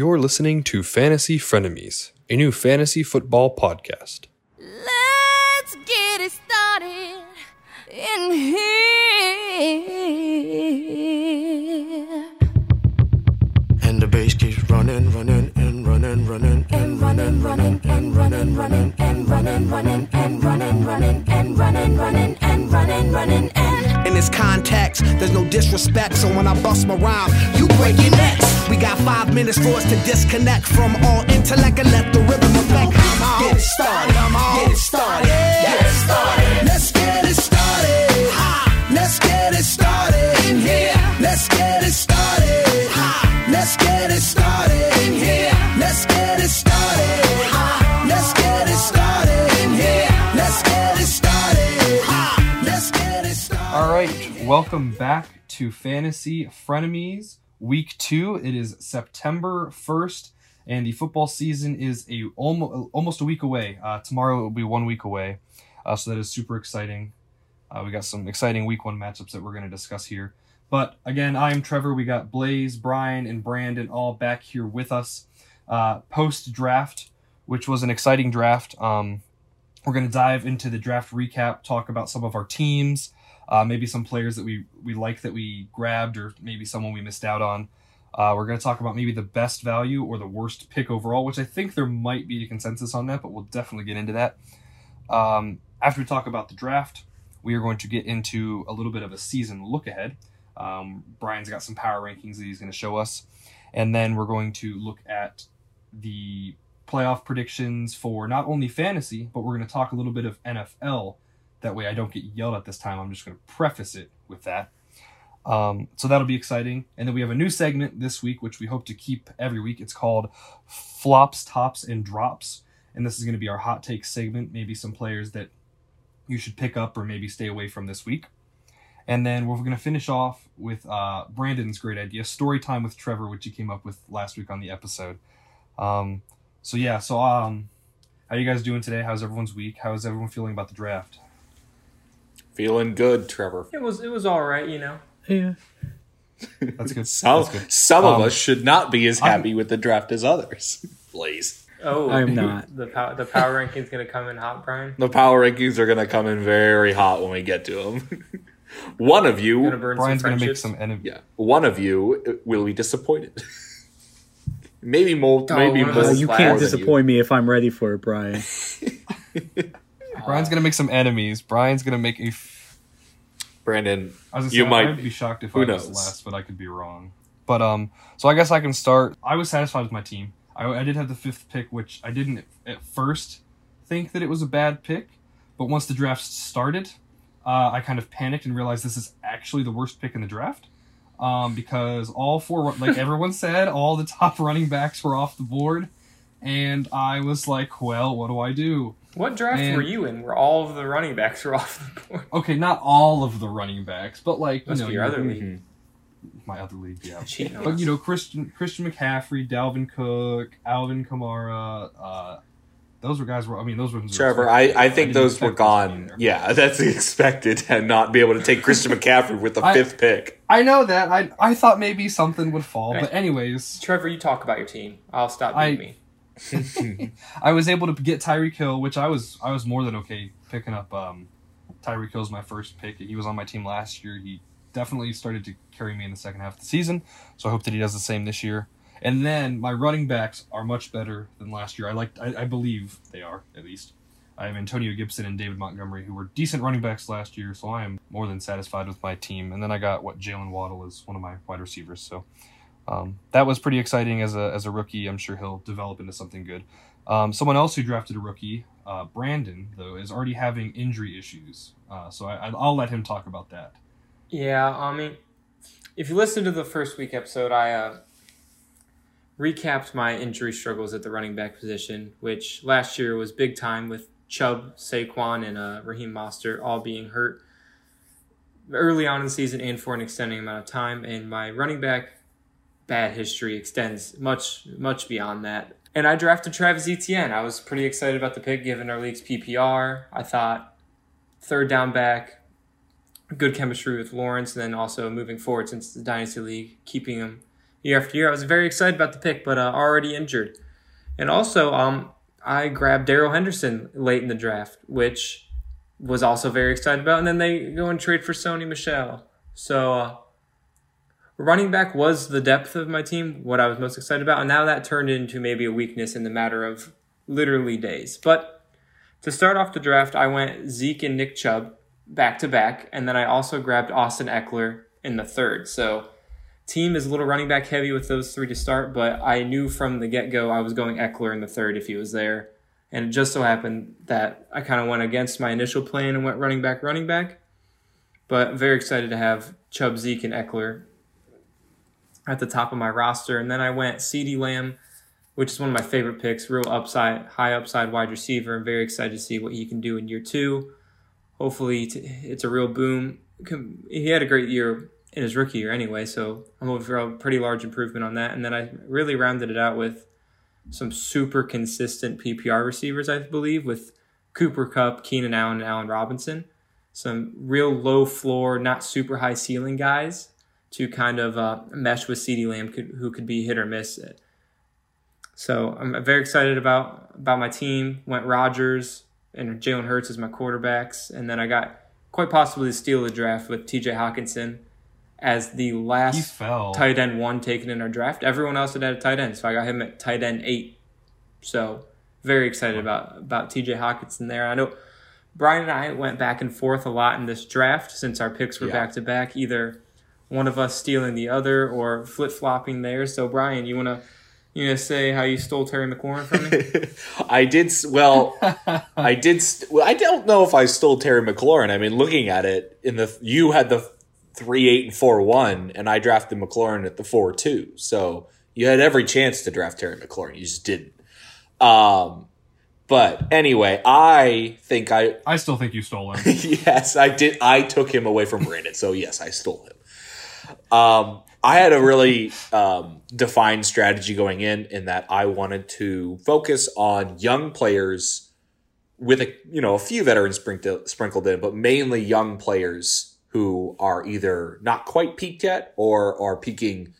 You're listening to Fantasy Frenemies, a new fantasy football podcast. Let's get it started in here. Running, running, and running, running, and running, running, and running, running, and running, running, and running, running, and running, running, and In this context, there's no disrespect, so when I bust my rhyme, you break your necks. We got five minutes for us to disconnect from all intellect and let the rhythm affect. Get it started, get it started, get it started. Let's get welcome back to Fantasy Frenemies, week two. It is September 1st, and the football season is a almost, almost a week away. Uh, tomorrow it will be one week away, uh, so that is super exciting. Uh, we got some exciting week one matchups that we're going to discuss here. But again, I am Trevor. We got Blaze, Brian, and Brandon all back here with us uh, post draft, which was an exciting draft. Um, we're going to dive into the draft recap, talk about some of our teams, uh, maybe some players that we we like that we grabbed, or maybe someone we missed out on. Uh, we're going to talk about maybe the best value or the worst pick overall, which I think there might be a consensus on that, but we'll definitely get into that. Um, after we talk about the draft, we are going to get into a little bit of a season look ahead. Um, Brian's got some power rankings that he's going to show us, and then we're going to look at the playoff predictions for not only fantasy, but we're going to talk a little bit of NFL. That way, I don't get yelled at this time. I'm just going to preface it with that. Um, so that'll be exciting. And then we have a new segment this week, which we hope to keep every week. It's called Flops, Tops, and Drops. And this is going to be our hot take segment. Maybe some players that you should pick up or maybe stay away from this week. And then we're going to finish off with uh, Brandon's great idea, story time with Trevor, which he came up with last week on the episode. Um, so yeah, so um, how are you guys doing today? How's everyone's week? How is everyone feeling about the draft? Feeling good, Trevor. It was it was all right, you know. Yeah. That's good. Some, That's good. some of Um, us should not be as I'm- happy with the draft as others. Blaze. Oh, I'm not. The power the power ranking's gonna come in hot, Brian. The power rankings are going to come in very hot when we get to them. one of You're gonna burn Brian's going to make some enemies. yeah, one of you will be disappointed. maybe more, Oh, maybe more. us Uh, is you can't more than disappoint me if I'm ready for it, Brian. Brian's going to make some enemies. Brian's going to make a. F- Brandon, I gonna you say, might. Be shocked if I was last, but I could be wrong. But um, so I guess I can start. I was satisfied with my team. I, I did have the fifth pick, which I didn't at first think that it was a bad pick, but once the draft started, uh, I kind of panicked and realized this is actually the worst pick in the draft. Um, because all four, like everyone said, all the top running backs were off the board, and I was like, well, what do I do? What draft Man. were you in? Where all of the running backs were off the board? Okay, not all of the running backs, but like you Must know, your other league. my other league, yeah. Cheating But you know, Christian Christian McCaffrey, Dalvin Cook, Alvin Kamara, uh, those were guys. Were I mean, those were Trevor, I, I think didn't those were expect those to be gone. Yeah, that's expected and not be able to take Christian McCaffrey with the I- fifth pick. I know that. I I thought maybe something would fall, Right. but anyways, Trevor, you talk about your team. I'll stop I- beating me. I was able to get Tyreek Hill, which I was I was more than okay picking up. Um, Tyreek Hill's my first pick. He was on my team last year. He definitely started to carry me in the second half of the season, so I hope that he does the same this year. And then my running backs are much better than last year. I like I, I believe they are at least. I have Antonio Gibson and David Montgomery, who were decent running backs last year, so I am more than satisfied with my team. And then I got what Jalen Waddle is one of my wide receivers, so um, that was pretty exciting as a as a rookie. I'm sure he'll develop into something good. Um, someone else who drafted a rookie, uh, Brandon, though, is already having injury issues. Uh, so I, I'll let him talk about that. Yeah, I mean, if you listen to the first week episode, I uh, recapped my injury struggles at the running back position, which last year was big time with Chubb, Saquon, and uh, Raheem Mostert all being hurt early on in the season and for an extending amount of time. And my running back bad history extends much, much beyond that. And I drafted Travis Etienne. I was pretty excited about the pick given our league's PPR. I thought third down back, good chemistry with Lawrence, and then also moving forward since the Dynasty League, keeping him year after year. I was very excited about the pick, but uh, already injured. And also, um, I grabbed Darrell Henderson late in the draft, which was also very excited about. And then they go and trade for Sony Michel. So, uh, running back was the depth of my team, what I was most excited about. And now that turned into maybe a weakness in the matter of literally days. But to start off the draft, I went Zeke and Nick Chubb back to back. And then I also grabbed Austin Ekeler in the third. So, team is a little running back heavy with those three to start, but I knew from the get go I was going Ekeler in the third if he was there. And it just so happened that I kind of went against my initial plan and went running back, running back. But very excited to have Chubb, Zeke, and Ekeler at the top of my roster. And then I went CeeDee Lamb, which is one of my favorite picks, real upside, high upside wide receiver. I'm very excited to see what he can do in year two. Hopefully, it's a real boom. He had a great year in his rookie year anyway, so I'm for a pretty large improvement on that. And then I really rounded it out with some super consistent PPR receivers, I believe, with Cooper Kupp, Keenan Allen, and Allen Robinson. Some real low floor, not super high ceiling guys to kind of uh, mesh with CeeDee Lamb, could, who could be hit or miss. So I'm very excited about about my team. Went Rodgers and Jalen Hurts as my quarterbacks, and then I got quite possibly the steal of the draft with T.J. Hockenson as the last tight end one taken in our draft. Everyone else had had a tight end, so I got him at tight end eight. So very excited about about T.J. Hockenson there. I know Brian and I went back and forth a lot in this draft since our picks were back to back, either one of us stealing the other or flip flopping there. So Brian, you wanna you gonna say how you stole Terry McLaurin from me? I did well. I did. Well, I don't know if I stole Terry McLaurin. I mean, looking at it, in the you had the three eight and four one, and I drafted McLaurin at the four two. So you had every chance to draft Terry McLaurin. You just didn't. Um, but anyway, I think I I still think you stole him. yes, I did. I took him away from Brandon, so yes, I stole him. Um, I had a really um, defined strategy going in, in that I wanted to focus on young players with a you know a few veterans sprinkled sprinkled in, but mainly young players who are either not quite peaked yet or are peaking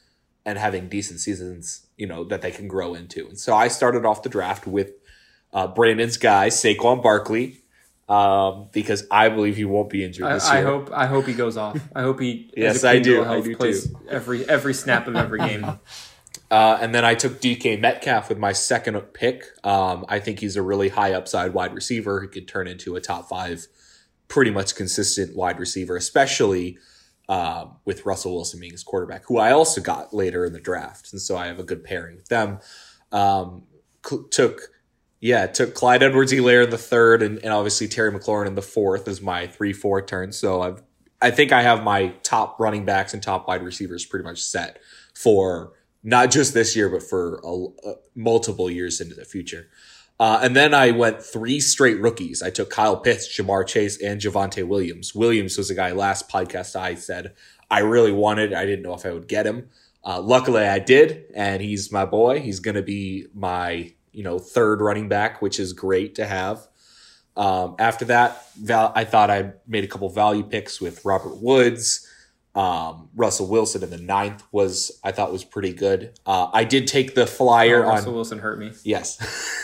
and having decent seasons, you know, that they can grow into. And so I started off the draft with uh, Brandon's guy Saquon Barkley um, because I believe he won't be injured I, this year. I hope I hope he goes off. I hope he Yes, I do. I do plays too. every every snap of every game. Uh, and then I took DK Metcalf with my second pick. Um, I think he's a really high upside wide receiver. He could turn into a top five, pretty much consistent wide receiver, especially um, with Russell Wilson being his quarterback, who I also got later in the draft. And so I have a good pairing with them. Um, took, yeah, it took Clyde Edwards-Helaire in the third, and, and obviously Terry McLaurin in the fourth as my 3 4 turn. So I've, I think I have my top running backs and top wide receivers pretty much set for not just this year, but for a, a- multiple years into the future. Uh, and then I went three straight rookies. I took Kyle Pitts, Ja'Marr Chase, and Javonte Williams. Williams was a guy last podcast I said I really wanted. I didn't know if I would get him. Uh, luckily, I did, and he's my boy. He's going to be my you know third running back, which is great to have. Um, after that, val- I thought I made a couple value picks with Robert Woods. Um, Russell Wilson in the ninth was I thought was pretty good. Uh, I did take the flyer Oh, Russell on Wilson hurt me. Yes,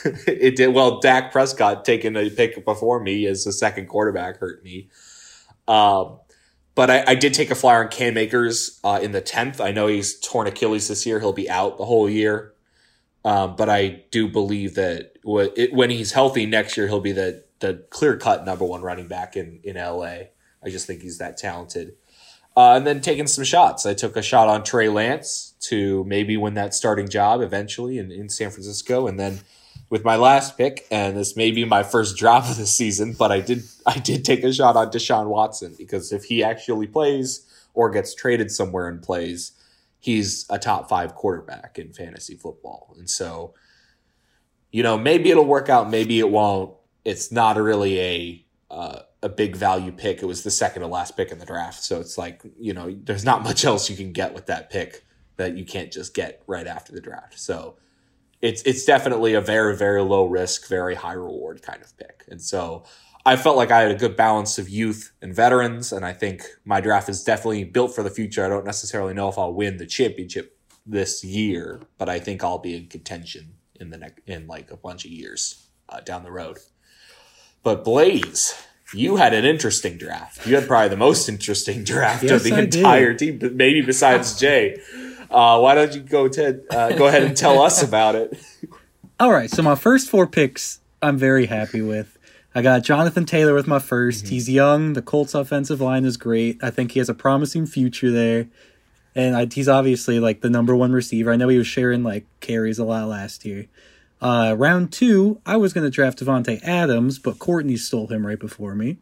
it did. Well, Dak Prescott taking a pick before me as the second quarterback hurt me. Um, but I, I did take a flyer on Cam Akers uh, in the tenth. I know he's torn Achilles this year; he'll be out the whole year. Um, but I do believe that wh- it, when he's healthy next year, he'll be the the clear cut number one running back in in LA. I just think he's that talented. Uh, and then taking some shots. I took a shot on Trey Lance to maybe win that starting job eventually in, in San Francisco. And then with my last pick, and this may be my first drop of the season, but I did I did take a shot on Deshaun Watson because if he actually plays or gets traded somewhere and plays, he's a top five quarterback in fantasy football. And so, you know, maybe it'll work out, maybe it won't. It's not really a uh, a big value pick. It was the second to last pick in the draft, so it's like you know, there's not much else you can get with that pick that you can't just get right after the draft. So it's it's definitely a very very low risk, very high reward kind of pick. And so I felt like I had a good balance of youth and veterans, and I think my draft is definitely built for the future. I don't necessarily know if I'll win the championship this year, but I think I'll be in contention in the next in like a bunch of years uh, down the road. But Blaze, you had an interesting draft. You had probably the most interesting draft Yes, of the I did. entire team, maybe besides Jay. Uh, why don't you go Ted? Uh, go ahead and tell us about it. All right, so my first four picks, I'm very happy with. I got Jonathan Taylor with my 1st He's young. The Colts' offensive line is great. I think he has a promising future there, and I, he's obviously like the number one receiver. I know he was sharing like carries a lot last year. Uh, round two, I was going to draft Davante Adams, but Courtney stole him right before me.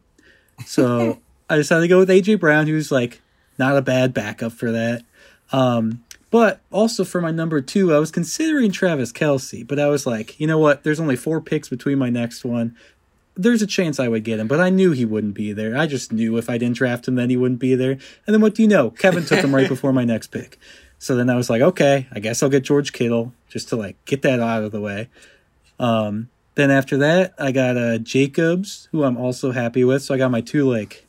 So I decided to go with AJ Brown, who's like not a bad backup for that. Um, but also for my number two, I was considering Travis Kelce, but I was like, you know what? There's only four picks between my next one. There's a chance I would get him, but I knew he wouldn't be there. I just knew if I didn't draft him, then he wouldn't be there. And then what do you know? Kevin took him right before my next pick. So then I was like, okay, I guess I'll get George Kittle just to like get that out of the way. Um, then after that, I got uh, Jacobs, who I'm also happy with. So I got my two like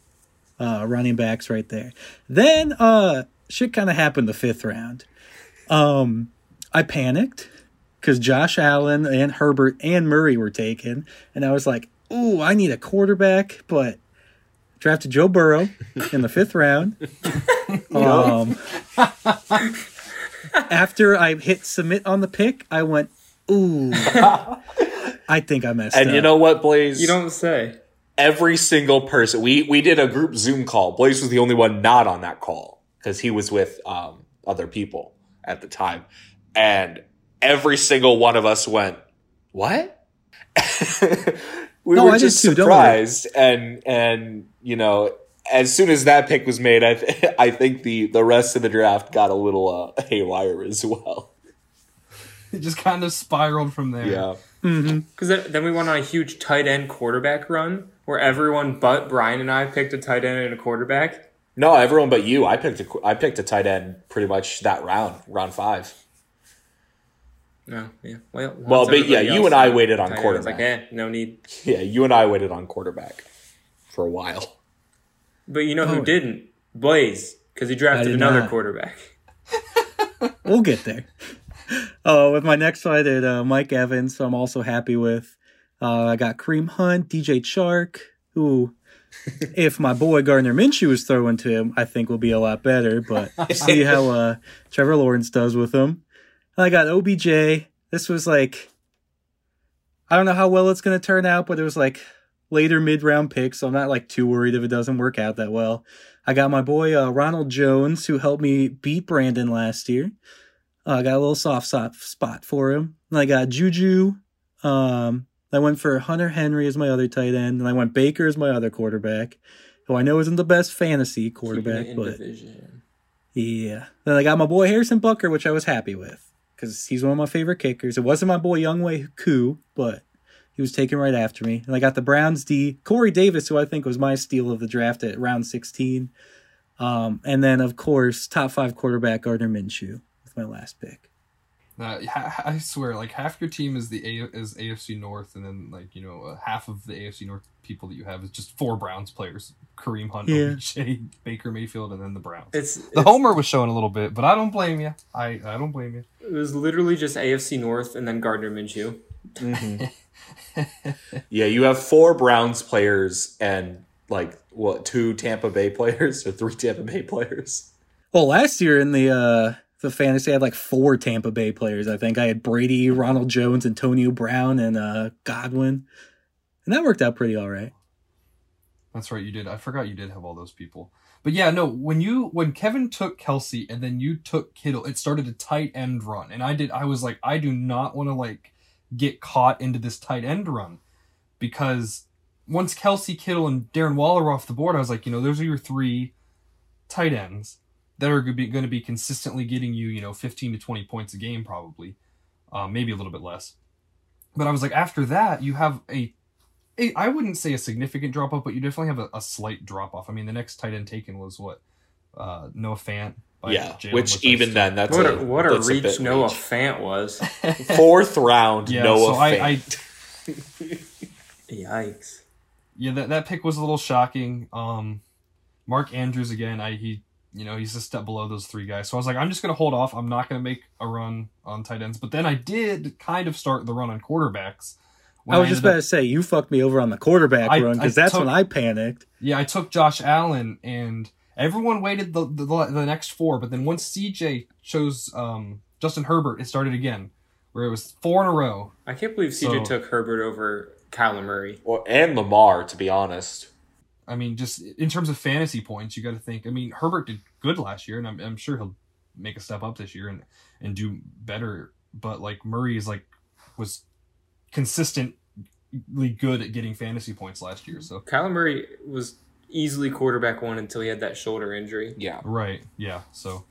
uh, running backs right there. Then uh, shit kind of happened the fifth round. Um, I panicked because Josh Allen and Herbert and Murray were taken, and I was like, "Ooh, I need a quarterback," but drafted Joe Burrow in the fifth round. Um, after I hit submit on the pick, I went, "Ooh, I think I messed up. And up." you know what, Blaze? You don't say. every single person we we did a group zoom call blaze was the only one not on that call because he was with um other people at the time and every single one of us went what we No, were I did just too, surprised and and you know as soon as that pick was made i th- i think the the rest of the draft got a little uh, haywire as well. It just kind of spiraled from there. yeah. Because then, then we went on a huge tight end quarterback run where everyone but Brian and I picked a tight end and a quarterback. no everyone but you. I picked a i picked a tight end pretty much that round round five No, yeah. Well, Well, but yeah, you and I waited on tight end, quarterback. Like, eh, no need. Yeah, you and I waited on quarterback for a while. But you know who Oh. didn't? Blaze, because he drafted another not. quarterback. we'll get there. Uh, with my next one, I did uh, Mike Evans, so I'm also happy with. Uh, I got Kareem Hunt, DJ Chark, who, if my boy Gardner Minshew was throwing to him, I think will be a lot better. But see how uh, Trevor Lawrence does with him. I got OBJ. This was like, I don't know how well it's going to turn out, but it was like later mid round pick, so I'm not like too worried if it doesn't work out that well. I got my boy uh, Ronald Jones, who helped me beat Brandon last year. Uh, I got a little soft spot spot for him. And I got Juju. Um, I went for Hunter Henry as my other tight end, and I went Baker as my other quarterback, who I know isn't the best fantasy quarterback, but division. yeah. Then I got my boy Harrison Butker, which I was happy with because he's one of my favorite kickers. It wasn't my boy Younghoe Koo, but he was taken right after me. And I got the Browns D, Corey Davis, who I think was my steal of the draft at round 16. Um, and then, of course, top five quarterback Gardner Minshew with my last pick. Uh, I swear, like half your team is the A- is AFC North, and then like you know uh, half of the AFC North people that you have is just four Browns players: Kareem Hunt, Yeah. OBJ, Baker Mayfield, and then the Browns. It's, the it's- homer was showing a little bit, but I don't blame you. I I don't blame you. It was literally just AFC North and then Gardner Minshew. Yeah, you have four Browns players and like what two Tampa Bay players or three Tampa Bay players. Well, last year in the uh, the fantasy, I had like four Tampa Bay players. I think I had Brady, Ronald Jones, Antonio Brown, and uh, Godwin, and that worked out pretty all right. That's right, you did. I forgot you did have all those people. But yeah, no, when you when Kevin took Kelce and then you took Kittle, it started a tight end run. And I did I was like, I do not want to like get caught into this tight end run. Because once Kelce, Kittle, and Darren Waller were off the board, I was like, you know, those are your three tight ends that are going to be consistently getting you, you know, 15 to 20 points a game, probably. Uh, maybe a little bit less. But I was like, after that, you have a a- I wouldn't say a significant drop off, but you definitely have a, a slight drop off. I mean, the next tight end taken was what uh, Noah Fant. by yeah, Jalen which Lefebvre. even then that's What a, a, what a that's reach bit Noah reach. Fant was. Fourth round Yeah, Noah so I, I Yikes. yeah that, that pick was a little shocking. Um, Mark Andrews again. I he you know, he's a step below those three guys. So I was like, I'm just gonna hold off. I'm not gonna make a run on tight ends. But then I did kind of start the run on quarterbacks. when I was just ended about to say you fucked me over on the quarterback I- run because that's took- when I panicked. Yeah, I took Josh Allen, and everyone waited the the, the next four, but then once CJ chose um, Justin Herbert, it started again, where it was four in a row. I can't believe CJ So- took Herbert over Kyler Murray. Well, and Lamar, to be honest. I mean, just in terms of fantasy points, you got to think. I mean, Herbert did good last year, and I'm, I'm sure he'll make a step up this year and and do better. But like Murray is like was consistently good at getting fantasy points last year. So Kyler Murray was easily quarterback one until he had that shoulder injury. Yeah. right, yeah. So,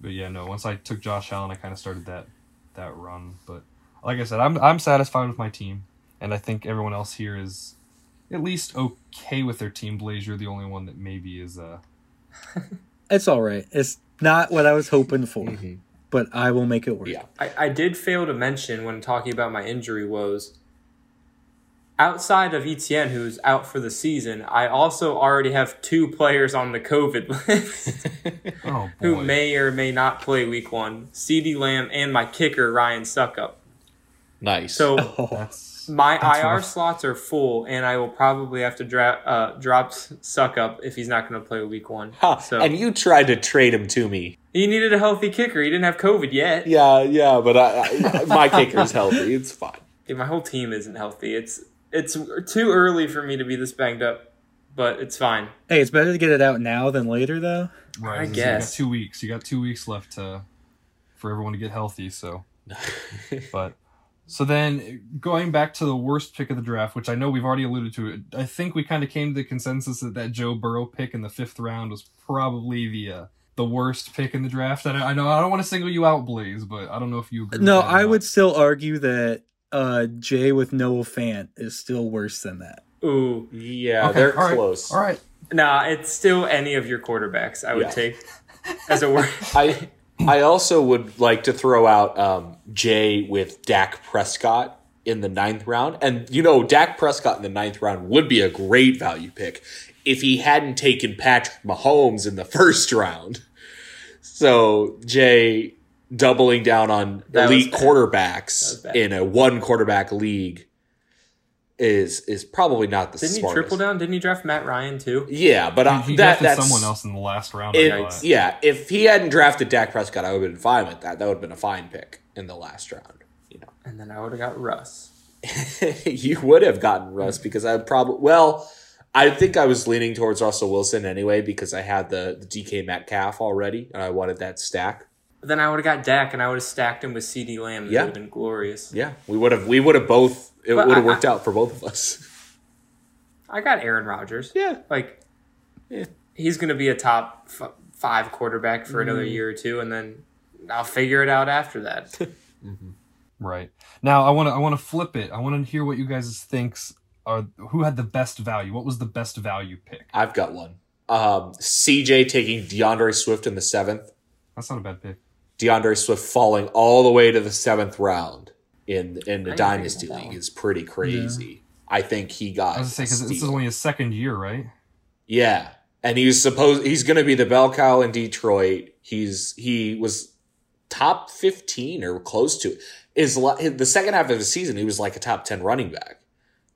but yeah, no. Once I took Josh Allen, I kind of started that that run. But like I said, I'm I'm satisfied with my team, and I think everyone else here is at least okay with their team. Blaze, you're the only one that maybe is uh It's all right. It's not what I was hoping for, Mm-hmm. but I will make it work. Yeah. I, I did fail to mention when talking about my injury woes. Outside of Etienne, who's out for the season, I also already have two players on the COVID list oh boy. who may or may not play week one CeeDee Lamb and my kicker, Ryan Succop. Nice. So That's my That's IR rough. slots are full, and I will probably have to dra- uh, drop Succop if he's not going to play week one. Ha, So and you tried to trade him to me. he needed a healthy kicker. He didn't have COVID yet. Yeah, yeah, but I, I, my kicker's healthy. It's fine. Dude, my whole team isn't healthy. It's it's too early for me to be this banged up, but it's fine. Hey, it's better to get it out now than later, though. Right, I guess. you got two weeks. You got two weeks left to for everyone to get healthy. So, but so then going back to the worst pick of the draft, which I know we've already alluded to. I think we kind of came to the consensus that that Joe Burrow pick in the fifth round was probably the uh, the worst pick in the draft. And I, I know I don't want to single you out, Blaze, but I don't know if you agree. No, with that I would still argue that uh, Jay with Noah Fant is still worse than that. Ooh, Yeah, Okay, they're all right, close. All right, nah, it's still any of your quarterbacks. I would Yeah. take as a word. I I also would like to throw out um, Jay with Dak Prescott in the ninth round, and you know Dak Prescott in the ninth round would be a great value pick if he hadn't taken Patrick Mahomes in the first round. So Jay doubling down on That elite quarterbacks in a one quarterback league is is probably not the Didn't he smartest. triple down? Didn't he draft Matt Ryan too? Yeah, but I, he that drafted that's someone else in the last round. it- I yeah, if he hadn't drafted Dak Prescott, I would have been fine with that. That would have been a fine pick in the last round. You know, And then I would have got Russ. you would have gotten Russ mm. because I probably well, I think I was leaning towards Russell Wilson anyway because I had the, the DK Metcalf already and I wanted that stack. Then I would have got Dak, and I would have stacked him with CeeDee Lamb. and It Yeah. would have been glorious. Yeah, we would have we would have both. It would have I- worked out for both of us. I got Aaron Rodgers. Yeah, Like, Yeah. he's going to be a top f- five quarterback for another Mm-hmm. year or two, and then I'll figure it out after that. Right. Now I want to I want to flip it. I want to hear what you guys thinks are who had the best value. What was the best value pick? I've got one. Um, CJ taking D'Andre Swift in the seventh. That's not a bad pick. D'Andre Swift falling all the way to the seventh round in in the dynasty league is pretty crazy. I think he got. I was gonna say because this is only his second year, right? yeah, and he's supposed he's going to be the bell cow in Detroit. He's he was top fifteen or close to it. Is the second half of the season he was like a top ten running back,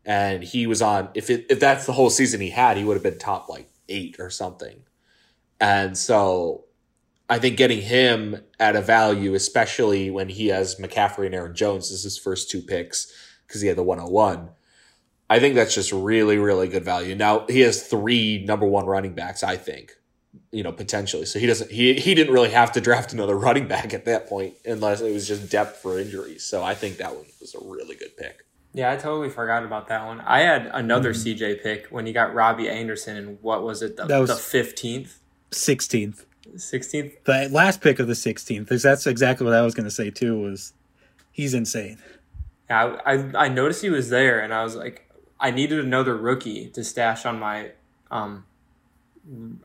and he was on. If it if that's the whole season he had, he would have been top like eight or something. And so I think getting him at a value, especially when he has McCaffrey and Aaron Jones as his first two picks, because he had the 101. I think that's just really, really good value. Now he has three number one running backs, I think, you know, potentially. So he doesn't he he didn't really have to draft another running back at that point unless it was just depth for injuries. So I think that one was a really good pick. yeah, I totally forgot about that one. I had another Mm-hmm. CJ pick when he got Robbie Anderson, and what was it? The, That was- the 15th, 16th. 16th? The last pick of the 16th, because That's exactly what I was going to say, too, was he's insane. Yeah, I, I, I noticed he was there, and I was like, I needed another rookie to stash on my um,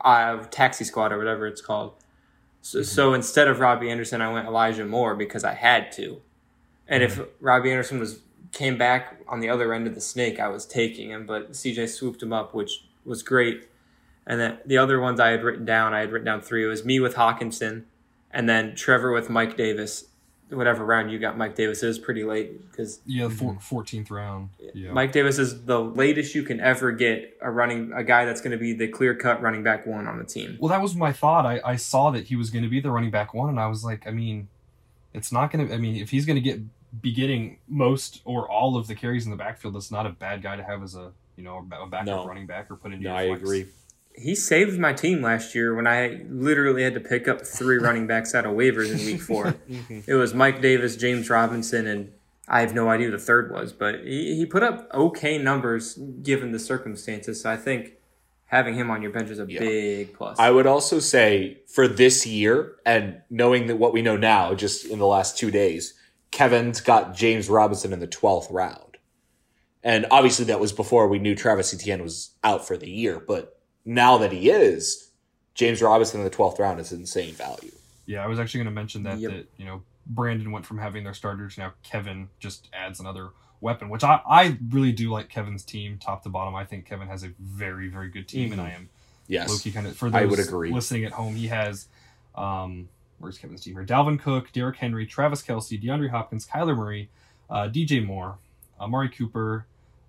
uh, taxi squad or whatever it's called. So, so instead of Robbie Anderson, I went Elijah Moore because I had to. And if Robbie Anderson was came back on the other end of the snake, I was taking him. But CJ swooped him up, which was great. And then the other ones I had written down, I had written down three. It was me with Hockenson, and then Trevor with Mike Davis. Whatever round you got Mike Davis, it was pretty late because Yeah, four, mm-hmm. 14th round. Yeah. Mike Davis is the latest you can ever get a running a guy that's going to be the clear cut running back one on the team. Well, that was my thought. I, I saw that he was going to be the running back one, and I was like, I mean, it's not going to. I mean, if he's going to get be getting most or all of the carries in the backfield, that's not a bad guy to have as a you know a ba- a backup No. running back or put into. No, your I flex. agree. He saved my team last year when I literally had to pick up three running backs out of waivers in week 4 mm-hmm. It was Mike Davis, James Robinson, and I have no idea who the third was, but he, he put up okay numbers given the circumstances. So I think having him on your bench is a Yeah. big plus. I would also say for this year, and knowing that what we know now, just in the last two days, Kevin's got James Robinson in the twelfth round, and obviously that was before we knew Travis Etienne was out for the year. But now that he is, James Robinson in the twelfth round is insane value. Yeah, I was actually going to mention that Yep. that you know Brandon went from having their starters now Kevin just adds another weapon, which I I really do like Kevin's team top to bottom. I think Kevin has a very very good team, and I am Yes, Loki kind of for those I would agree. listening at home. He has um where's Kevin's team here? Dalvin Cook, Derrick Henry, Travis Kelce, DeAndre Hopkins, Kyler Murray, uh, DJ Moore, Amari Cooper,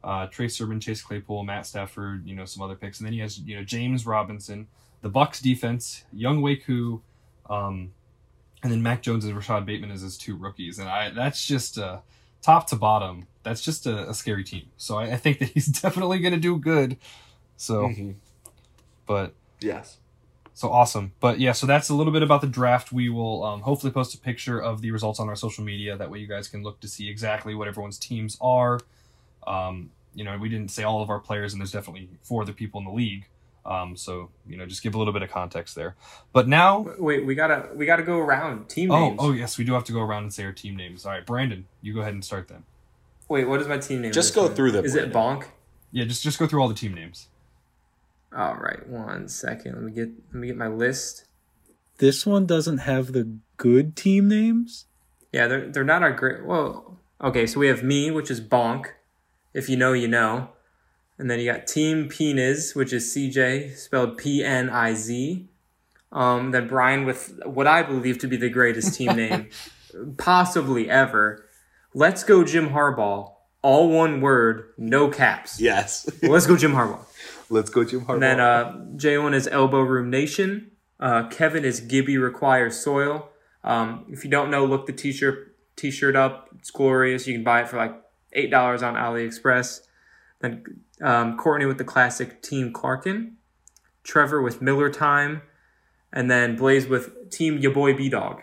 uh, Trey Sermon, Chase Claypool, Matt Stafford, you know some other picks, and then he has you know James Robinson, the Bucks defense, Younghoe Koo, um, and then Mac Jones and Rashod Bateman as his two rookies, and I that's just uh, top to bottom. That's just a, a scary team. So I, I think that he's definitely going to do good. So, Mhm. but yes, so awesome. But yeah, so that's a little bit about the draft. We will um, hopefully post a picture of the results on our social media. That way you guys can look to see exactly what everyone's teams are. Um, you know, we didn't say all of our players, and there's definitely four other people in the league. Um, so you know, just give a little bit of context there. But now, Wait, we gotta we gotta go around team oh, names. oh yes, we do have to go around and say our team names. All right, Brandon, you go ahead and start then. Wait, what is my team name? Just go time? through them, Is it Bonk? Yeah, just just go through all the team names. All right, one second. Let me get let me get my list. This one doesn't have the good team names. Yeah, they're they're not our great. Well, okay, so we have me, which is Bonk. If you know, you know. And then you got Team Peniz, which is CJ, spelled P N I Z. Um, then Brian with what I believe to be the greatest team name, possibly ever. Let's go, Jim Harbaugh. All one word, no caps. yes. Well, let's go, Jim Harbaugh. Let's go, Jim Harbaugh. And then uh, J1 is Elbow Room Nation. Uh, Kevin is Gibby Requires Soil. Um, if you don't know, look the t-shirt t-shirt up. It's glorious. You can buy it for like eight dollars on AliExpress. Then um, Courtney with the classic Team Clarkin. Trevor with Miller Time, and then Blaze with Team Ya Boy B Dog.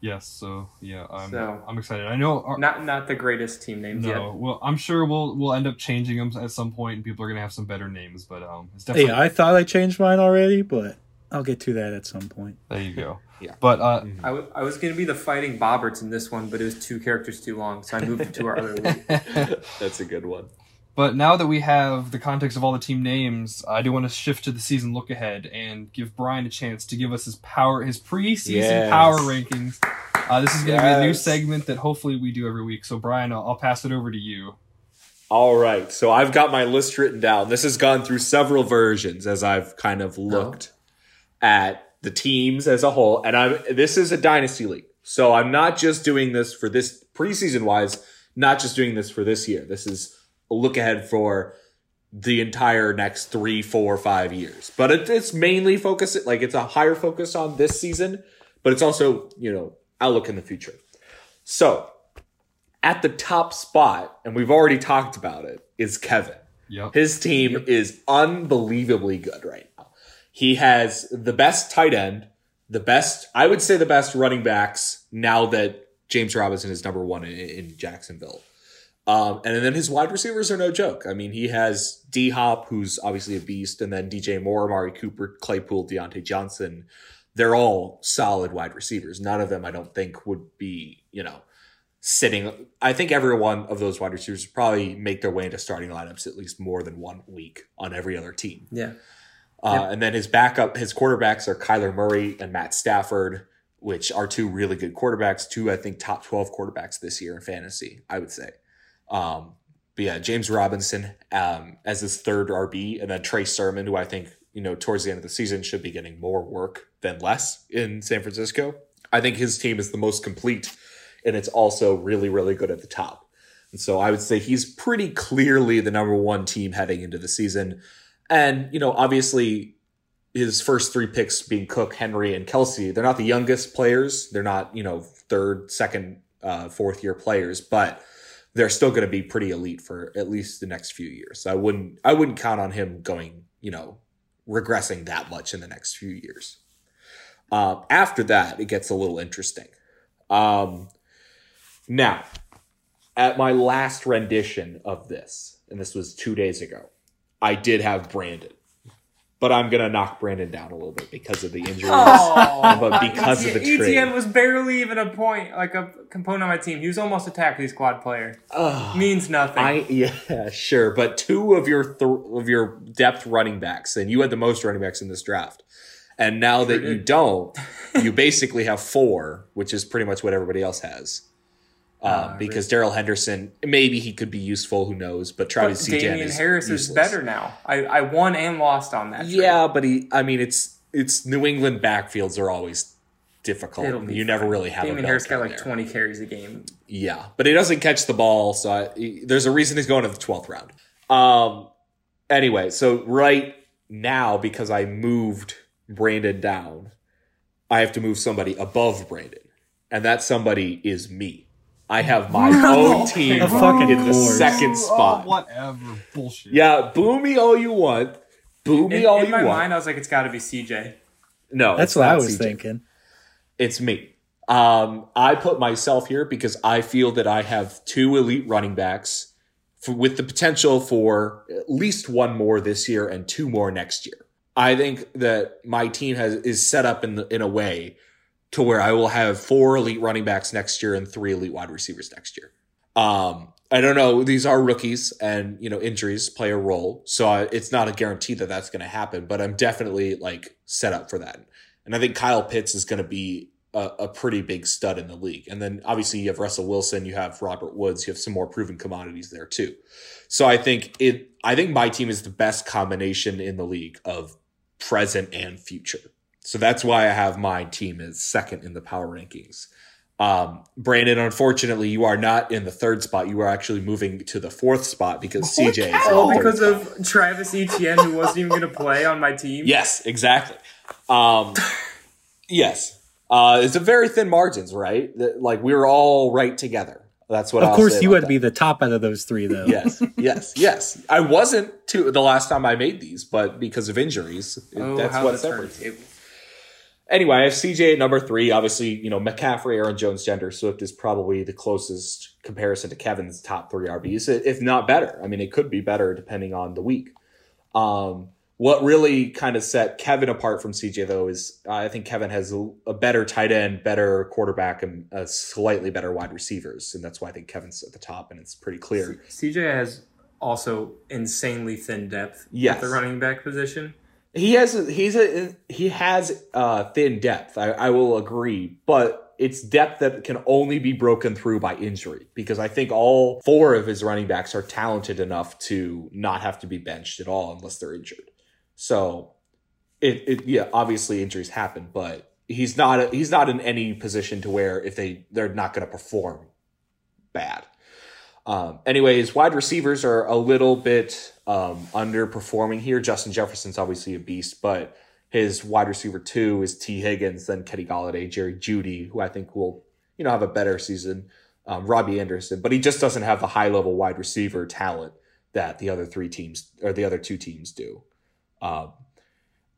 Yes, so yeah, I'm So- I'm excited. I know our, Not not the greatest team names no, yet. well, I'm sure we'll we'll end up changing them at some point, and people are gonna have some better names. But um, it's definitely Hey, I thought I changed mine already, but I'll get to that at some point. there. You go. Yeah. But uh, I, w- I was gonna be the Fighting Bobberts in this one, but it was two characters too long, so I moved to our other league. That's a good one. But now that we have the context of all the team names, I do want to shift to the season look ahead and give Brian a chance to give us his power, his preseason Yes. power rankings. Uh, this is going to be a new segment that hopefully we do every week. So Brian, I'll, I'll pass it over to you. All right. So I've got my list written down. This has gone through several versions as I've kind of looked at the teams as a whole. And I'm this is a dynasty league. So I'm not just doing this for this preseason wise, not just doing this for this year. This is a look ahead for the entire next three, four, five years. But it, it's mainly focused like it's a higher focus on this season, but it's also, you know, outlook in the future. So at the top spot, and we've already talked about it, is Kevin. Yep. His team is unbelievably good right. He has the best tight end, the best, I would say the best running backs now that James Robinson is number one in, in Jacksonville. Um, and then his wide receivers are no joke. I mean, he has D Hop, who's obviously a beast, and then DJ Moore, Amari Cooper, Claypool, Diontae Johnson. They're all solid wide receivers. None of them, I don't think, would be, you know, sitting. I think every one of those wide receivers probably make their way into starting lineups at least more than one week on every other team. Yeah. Uh, And then his backup, his quarterbacks are Kyler Murray and Matt Stafford, which are two really good quarterbacks. Two, I think, top twelve quarterbacks this year in fantasy. I would say. Um, but yeah, James Robinson um, as his third RB, and then Trey Sermon, who I think you know, towards the end of the season should be getting more work than less in San Francisco. I think his team is the most complete and it's also really, really good at the top. And so I would say he's pretty clearly the number one team heading into the season. And, you know, obviously his first three picks being Cook, Henry, and Kelce, they're not the youngest players. They're not, you know, third, second, uh, fourth year players, but they're still going to be pretty elite for at least the next few years. So I wouldn't, I wouldn't count on him going, you know, regressing that much in the next few years. Um, after that, it gets a little interesting. Um, now, at my last rendition of this, and this was two days ago, I did have Brandon. But I'm gonna knock Brandon down a little bit because of the injuries, but because of the Etienne trade. was barely even a point, like a component of my team. He was almost a tackle squad player. Means nothing. I yeah, sure, but two of your th- of your depth running backs, and you had the most running backs in this draft. And now that you don't, you basically have four, which is pretty much what everybody else has. Um, because Darrell Henderson, maybe he could be useful, who knows? But but Travis Etienne Damien is Harris useless. is better now. I, I won and lost on that. trade. Yeah, but he, I mean, it's it's New England backfields are always difficult. You never really have Damien Harris got like there. 20 carries a game. Yeah, but he doesn't catch the ball, so I, he- there's a reason he's going to the twelfth round. Um. Anyway, so right now because I moved Brandon down, I have to move somebody above Brandon, and that somebody is me. I have my own team Of fucking in the course. second spot. Oh, whatever. Bullshit. Yeah, boo me all you want. Boo me In, all in you want. In my mind, I was like, it's got to be CJ. no, That's what I was CJ. thinking. It's me. Um, I put myself here because I feel that I have two elite running backs for, with the potential for at least one more this year and two more next year. I think that my team has is set up in the, in a way to where I will have four elite running backs next year and three elite wide receivers next year. Um, I don't know. These are rookies, and you know injuries play a role, so I, it's not a guarantee that that's going to happen. But I'm definitely like set up for that, and I think Kyle Pitts is going to be a, a pretty big stud in the league. And then obviously you have Russell Wilson, you have Robert Woods, you have some more proven commodities there too. So I think it. I think my team is the best combination in the league of present and future. So that's why I have my team as second in the power rankings. Um, Brandon, unfortunately, you are not in the third spot. You are actually moving to the fourth spot because CJ is in the Oh, because spot. of Travis Etienne, who wasn't even going to play on my team. Yes, exactly. Um, yes, uh, it's a very thin margins, right? That- Like we were all right together. That's what. Of I'll course, say you about would that. be the top out of those three, though. Yes, yes, yes. I wasn't too the last time I made these, but because of injuries, Oh, that's what the separates. it. Anyway, I have CJ at number three. Obviously, you know, McCaffrey, Aaron Jones, Gender Swift is probably the closest comparison to Kevin's top three RBs, if not better. I mean, it could be better depending on the week. Um, what really kind of set Kevin apart from CJ, though, is I think Kevin has a, a better tight end, better quarterback, and a slightly better wide receivers. And that's why I think Kevin's at the top, and it's pretty clear. CJ has also insanely thin depth Yes. at the running back position. He has a, he's a he has uh, thin depth. I, I will agree, but it's depth that can only be broken through by injury because I think all four of his running backs are talented enough to not have to be benched at all unless they're injured. So it, it yeah, obviously injuries happen, but he's not he's not in any position to where if they they're not going to perform bad. Um, anyways, wide receivers are a little bit um, underperforming here. Justin Jefferson's obviously a beast, but his wide receiver two is Tee Higgins, then Kenny Golladay, Jerry Jeudy, who I think will you know have a better season. Um, Robbie Anderson, but he just doesn't have the high level wide receiver talent that the other three teams or the other two teams do. Um,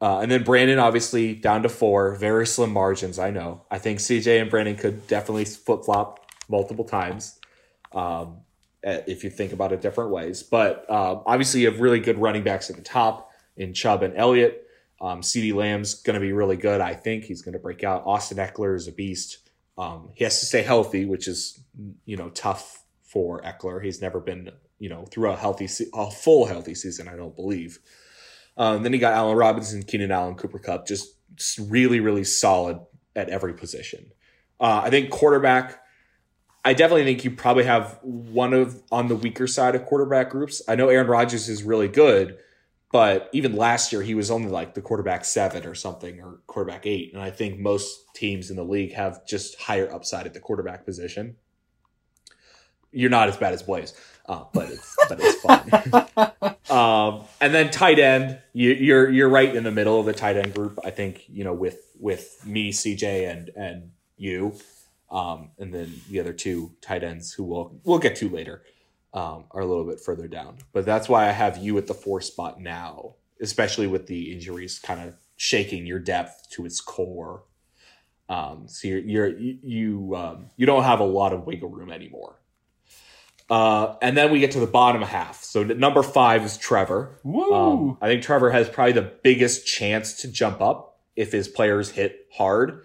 uh, and then Brandon, obviously, down to four. Very slim margins, I know. I think CJ and Brandon could definitely flip flop multiple times um, if you think about it different ways. But um, obviously, you have really good running backs at the top in Chubb and Elliott. Um, CeeDee Lamb's going to be really good, I think. He's going to break out. Austin Ekeler is a beast. Um, he has to stay healthy, which is, you know, tough for Ekeler. He's never been, you know, through a healthy, se- a full healthy season, I don't believe. Um, then you got Allen Robinson, Keenan Allen, Cooper Kupp, just, just really, really solid at every position. Uh, I think quarterback. I definitely think you probably have one of on the weaker side of quarterback groups. I know Aaron Rodgers is really good, but even last year, he was only like the quarterback seven or something, or quarterback eight. And I think most teams in the league have just higher upside at the quarterback position. You're not as bad as Blaze, uh, but it's but it's fun. um, and then tight end, you, you're you're right in the middle of the tight end group. I think you know with with me, CJ, and and you, um, and then the other two tight ends who we'll we'll get to later um, are a little bit further down. But that's why I have you at the four spot now, especially with the injuries kind of shaking your depth to its core. Um, so you're, you're you you, um, you don't have a lot of wiggle room anymore. Uh, and then we get to the bottom half. So number five is Trevor. Woo! Um, I think Trevor has probably the biggest chance to jump up if his players hit hard.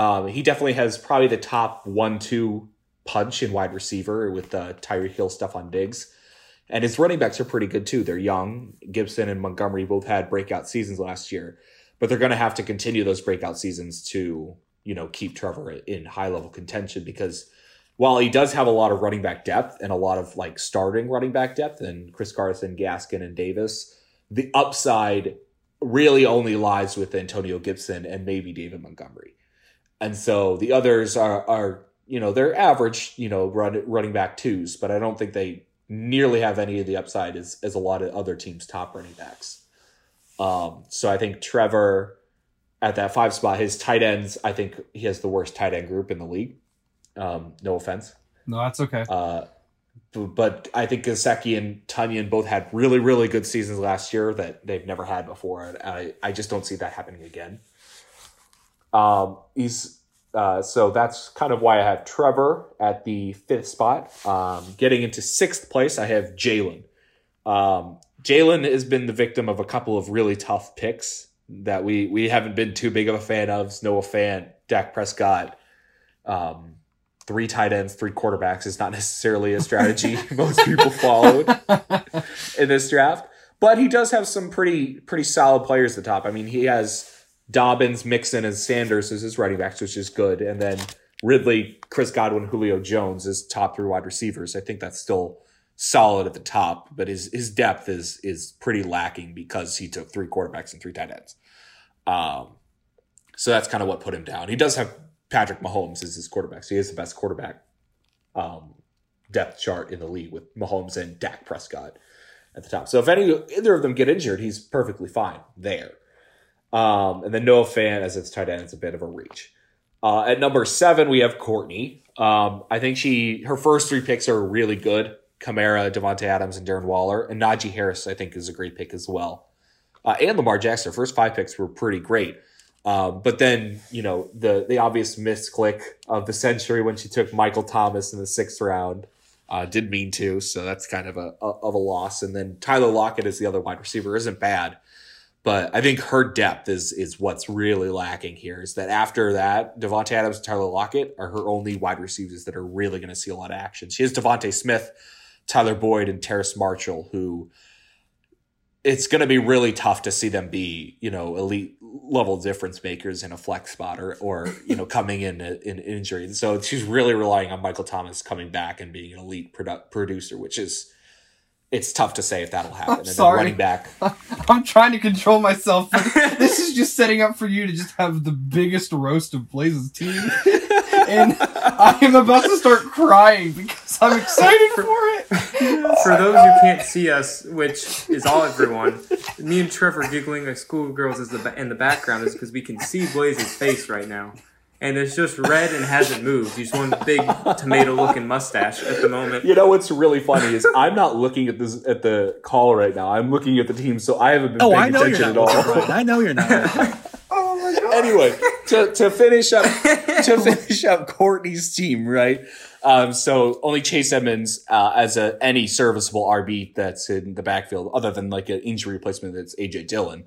Um, he definitely has probably the top one, two punch in wide receiver with uh, Tyreek Hill Stefon Diggs. And his running backs are pretty good too. They're young. Gibson and Montgomery both had breakout seasons last year, but they're going to have to continue those breakout seasons to, you know, keep Trevor in high level contention because while he does have a lot of running back depth and a lot of like starting running back depth and Chris Carson, Gaskin, and Davis, the upside really only lies with Antonio Gibson and maybe David Montgomery. And so the others are, are you know, they're average, you know, run, running back twos, but I don't think they nearly have any of the upside as, as a lot of other teams' top running backs. Um, so I think Trevor at that five spot, his tight ends, I think he has the worst tight end group in the league. Um, no offense. No, that's okay. Uh, but I think Gesicki and Tonyan both had really, really good seasons last year that they've never had before. And I, I just don't see that happening again. Um, he's uh, so that's kind of why I have Trevor at the fifth spot. Um, getting into sixth place, I have Jalen. Um, Jalen has been the victim of a couple of really tough picks that we we haven't been too big of a fan of. Noah Fant, Dak Prescott, um, three tight ends, three quarterbacks is not necessarily a strategy most people followed in this draft. But he does have some pretty pretty solid players at the top. I mean, he has Dobbins, Mixon, and Sanders as his running backs, which is good. And then Ridley, Chris Godwin, Julio Jones as top three wide receivers. I think that's still solid at the top, but his his depth is is pretty lacking because he took three quarterbacks and three tight ends. Um, so that's kind of what put him down. He does have Patrick Mahomes as his quarterback, so he is the best quarterback um, depth chart in the league with Mahomes and Dak Prescott at the top. So if any either of them get injured, he's perfectly fine there. Um, and then Noah Fant as its tight end is a bit of a reach. Uh, at number seven, we have Courtney. Um, I think she her first three picks are really good. Kamara, Davante Adams, and Darren Waller, and Najee Harris. I think is a great pick as well. Uh, and Lamar Jackson. Her first five picks were pretty great. Um, but then you know the the obvious misclick of the century when she took Michael Thomas in the sixth round. Uh, did mean to, so that's kind of a, a of a loss. And then Tyler Lockett is the other wide receiver isn't bad. But I think her depth is is what's really lacking here. Is that after that, Davante Adams and Tyler Lockett are her only wide receivers that are really going to see a lot of action. She has DeVonta Smith, Tyler Boyd, and Terrace Marshall, who it's going to be really tough to see them be, you know, elite level difference makers in a flex spot or, or you know, coming in in injury. So she's really relying on Michael Thomas coming back and being an elite produ- producer, which is it's tough to say if that'll happen. and sorry. running back. I'm trying to control myself. This is just setting up for you to just have the biggest roast of Blaze's team. and I am about to start crying because I'm excited for it. For those who can't see us, which is all everyone, me and Trevor giggling like schoolgirls is the in the background is because we can see Blaze's face right now, and it's just red and hasn't moved. He's one big tomato-looking mustache at the moment. You know what's really funny is I'm not looking at this at the call right now. I'm looking at the team, so I haven't been Oh, paying I know you're attention not. at all. I know you're not. anyway, to, to finish up to finish up Courtney's team, right? Um, so only Chase Edmonds uh, as a any serviceable RB that's in the backfield, other than like an injury replacement that's AJ Dillon.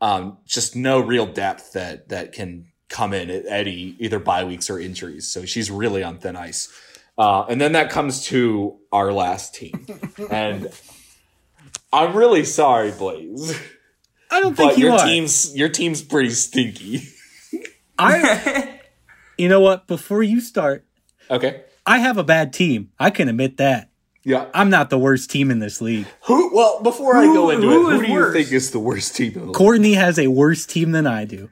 Um, just no real depth that that can come in at any either bye weeks or injuries. So she's really on thin ice. Uh, and then that comes to our last team, and I'm really sorry, Blaze, I don't think but you your are. team's your team's pretty stinky. I. You know what? Before you start, Okay. I have a bad team. I can admit that. Yeah. I'm not the worst team in this league. Who? Well, before I go into who it, who do you think is the worst team? In the league? Courtney has a worse team than I do.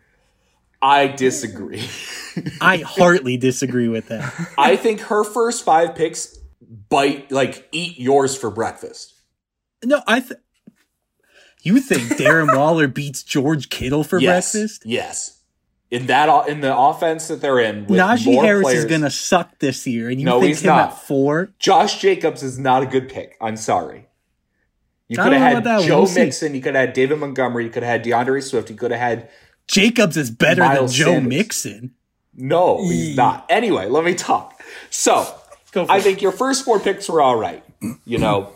I disagree. I heartily disagree with that. I think her first five picks bite like eat yours for breakfast. No, I. Th- you think Darren Waller beats George Kittle for yes, breakfast? Yes. In that in the offense that they're in, with Najee Harris players, is gonna suck this year, and you No, think he's him not. at four? Josh Jacobs is not a good pick. I'm sorry. You could have had. Joe We'll. Mixon. You could have had David Montgomery. You could have had D'Andre Swift. You could have had Jacobs is better Miles than Joe Sanders. Mixon. no, he's not. Anyway, let me talk. So Go for I it. think your first four picks were all right. You know,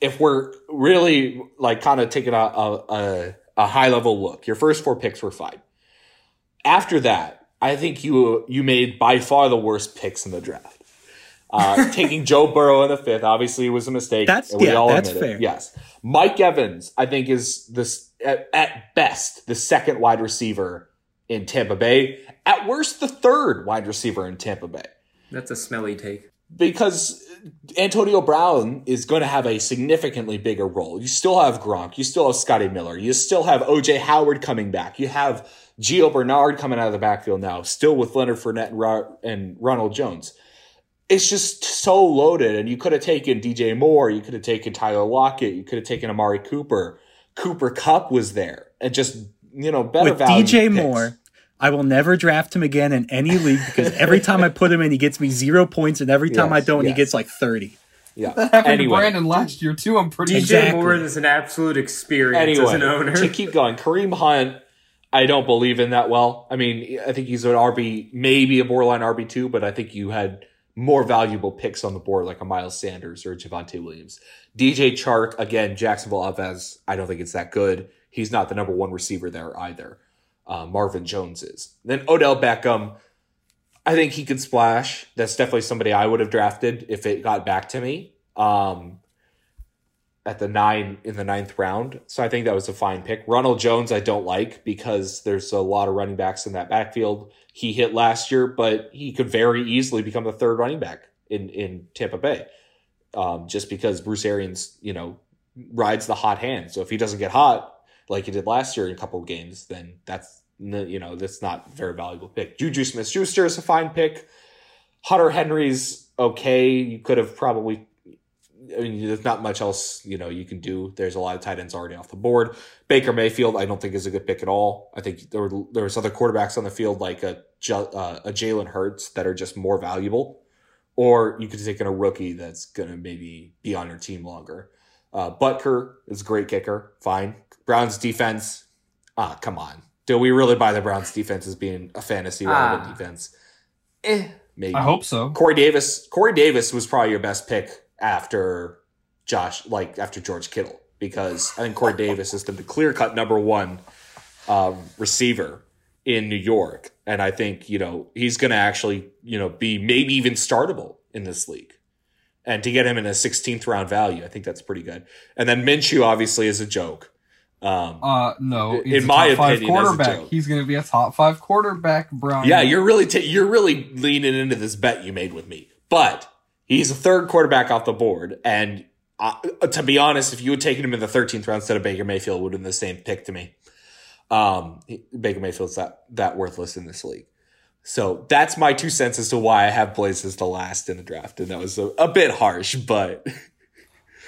if we're really like kind of taking a, a, a, a high level look, your first four picks were fine. After that, I think you you made by far the worst picks in the draft. Uh, taking Joe Burrow in the fifth obviously was a mistake. That's- and we yeah, all that's admit it. fair. Yes, Mike Evans, I think, is this at, at best the second wide receiver in Tampa Bay. At worst, the third wide receiver in Tampa Bay That's a smelly take. because Antonio Brown is going to have a significantly bigger role. You still have Gronk, you still have Scotty Miller, you still have OJ Howard coming back, you have Gio Bernard coming out of the backfield now, still with Leonard Fournette and, and Ronald Jones. It's just so loaded, and you could have taken DJ Moore, you could have taken Tyler Lockett, you could have taken Amari Cooper. Cooper Kupp was there, and just you know better With value DJ picks. Moore, I will never draft him again in any league because every time I put him in, he gets me zero points, and every time I don't, he gets like thirty. Yeah. That Happened to Anyway, Brandon last year too. I'm pretty DJ Exactly. Moore is an absolute experience anyway, as an owner. to keep going, Kareem Hunt, I don't believe in that well. I mean, I think he's an RB, maybe a borderline RB two, but I think you had more valuable picks on the board, like a Miles Sanders or Javonte Williams. DJ Chark, again, Jacksonville offense. I don't think it's that good. He's not the number one receiver there either. Uh, Marvin Jones is. Then Odell Beckham. I think he could splash. That's definitely somebody I would have drafted if it got back to me. Um, at the nine in the ninth round. So I think that was a fine pick. Ronald Jones, I don't like because there's a lot of running backs in that backfield. He hit last year, but he could very easily become the third running back in in Tampa Bay, um, just because Bruce Arians, you know, rides the hot hand. So if he doesn't get hot like he did last year in a couple of games, then that's you know that's not very valuable pick. Juju Smith Schuster is a fine pick. Hunter Henry's okay. You could have probably I mean, there's not much else you know you can do. There's a lot of tight ends already off the board. Baker Mayfield, I don't think is a good pick at all. I think there were there was other quarterbacks on the field like a uh, a Jalen Hurts that are just more valuable, or you could take in a rookie that's gonna maybe be on your team longer. Uh, Butker is a great kicker, fine. Browns defense, ah, come on. Do we really buy the Browns defense as being a fantasy relevant Ah. defense? Eh, maybe. I hope so. Corey Davis. Corey Davis was probably your best pick after Josh, like after George Kittle, because I think Corey Davis is the clear cut number one um, receiver in New York, and I think you know he's going to actually you know be maybe even startable in this league. And to get him in a 16th round value, I think that's pretty good. And then Minshew obviously is a joke. Um, Uh, no. In my opinion, quarterback. He's going to be a top five quarterback, Brown. Yeah, you're really ta- you're really leaning into this bet you made with me. But he's a third quarterback off the board, and uh, to be honest, if you had taken him in the 13th round instead of Baker Mayfield, it would have been the same pick to me. Um, he- Baker Mayfield's that that worthless in this league. So that's my two cents as to why I have Blaze as the last in the draft, and that was a, a bit harsh, but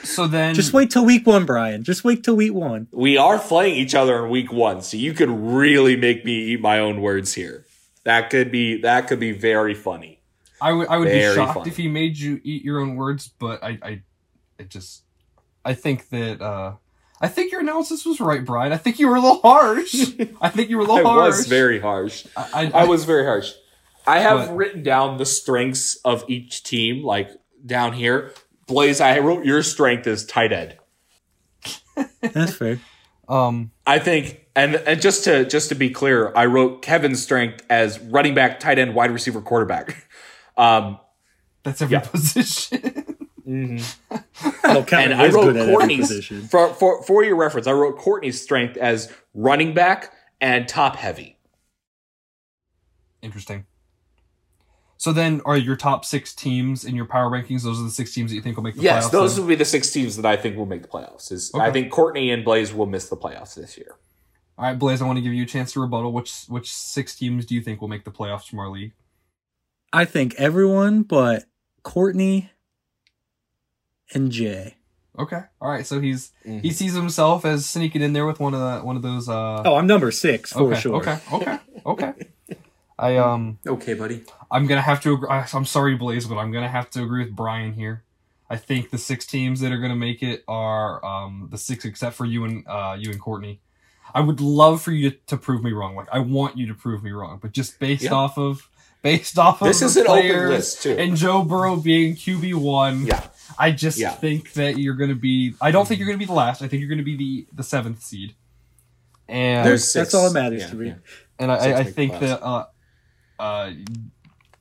So then, Just wait till week one, Brian. Just wait till week one. we are playing each other in week one, so you could really make me eat my own words here. That could be that could be very funny. I would I would be shocked funny. if he made you eat your own words, but I I, I just I think that uh I think your analysis was right, Brian. I think you were a little harsh. I think you were a little harsh. I was very harsh. I, I was very harsh. I have But- written down the strengths of each team, like down here. Blaze, I wrote your strength is tight end. That's fair. um I think, and and just to just to be clear, I wrote Kevin's strength as running back, tight end, wide receiver, quarterback. Um, that's every Yeah. position. Kevin and I wrote good Courtney's position. for, for for your reference. I wrote Courtney's strength as running back and top heavy. Interesting. So then, are your top six teams in your power rankings? Those are the six teams that you think will make the Yes, playoffs. those then? will be the six teams that I think will make the playoffs. Is I think Courtney and Blaze will miss the playoffs this year. All right, Blaze. I want to give you a chance to rebuttal. Which which six teams do you think will make the playoffs from our league? I think everyone but Courtney and Jay. Okay. All right. So he's Mm-hmm. he sees himself as sneaking in there with one of the one of those. Uh, Oh, I'm number six for okay, sure. Okay. Okay. Okay. I um Okay, buddy. I'm gonna have to. Agree, I'm sorry, Blaze, but I'm gonna have to agree with Brian here. I think the six teams that are gonna make it are um the six except for you and uh you and Courtney. I would love for you to, to prove me wrong. Like I want you to prove me wrong, but just based Yeah. off of based off of This the is an open players list, too. and Joe Burrow being QB one. Yeah. I just Yeah. think that you're gonna be. I don't think you're gonna be the last. I think you're gonna be the the seventh seed. And There's That's six. all that matters Yeah, to me. yeah. and I, I, I think class. that uh, uh,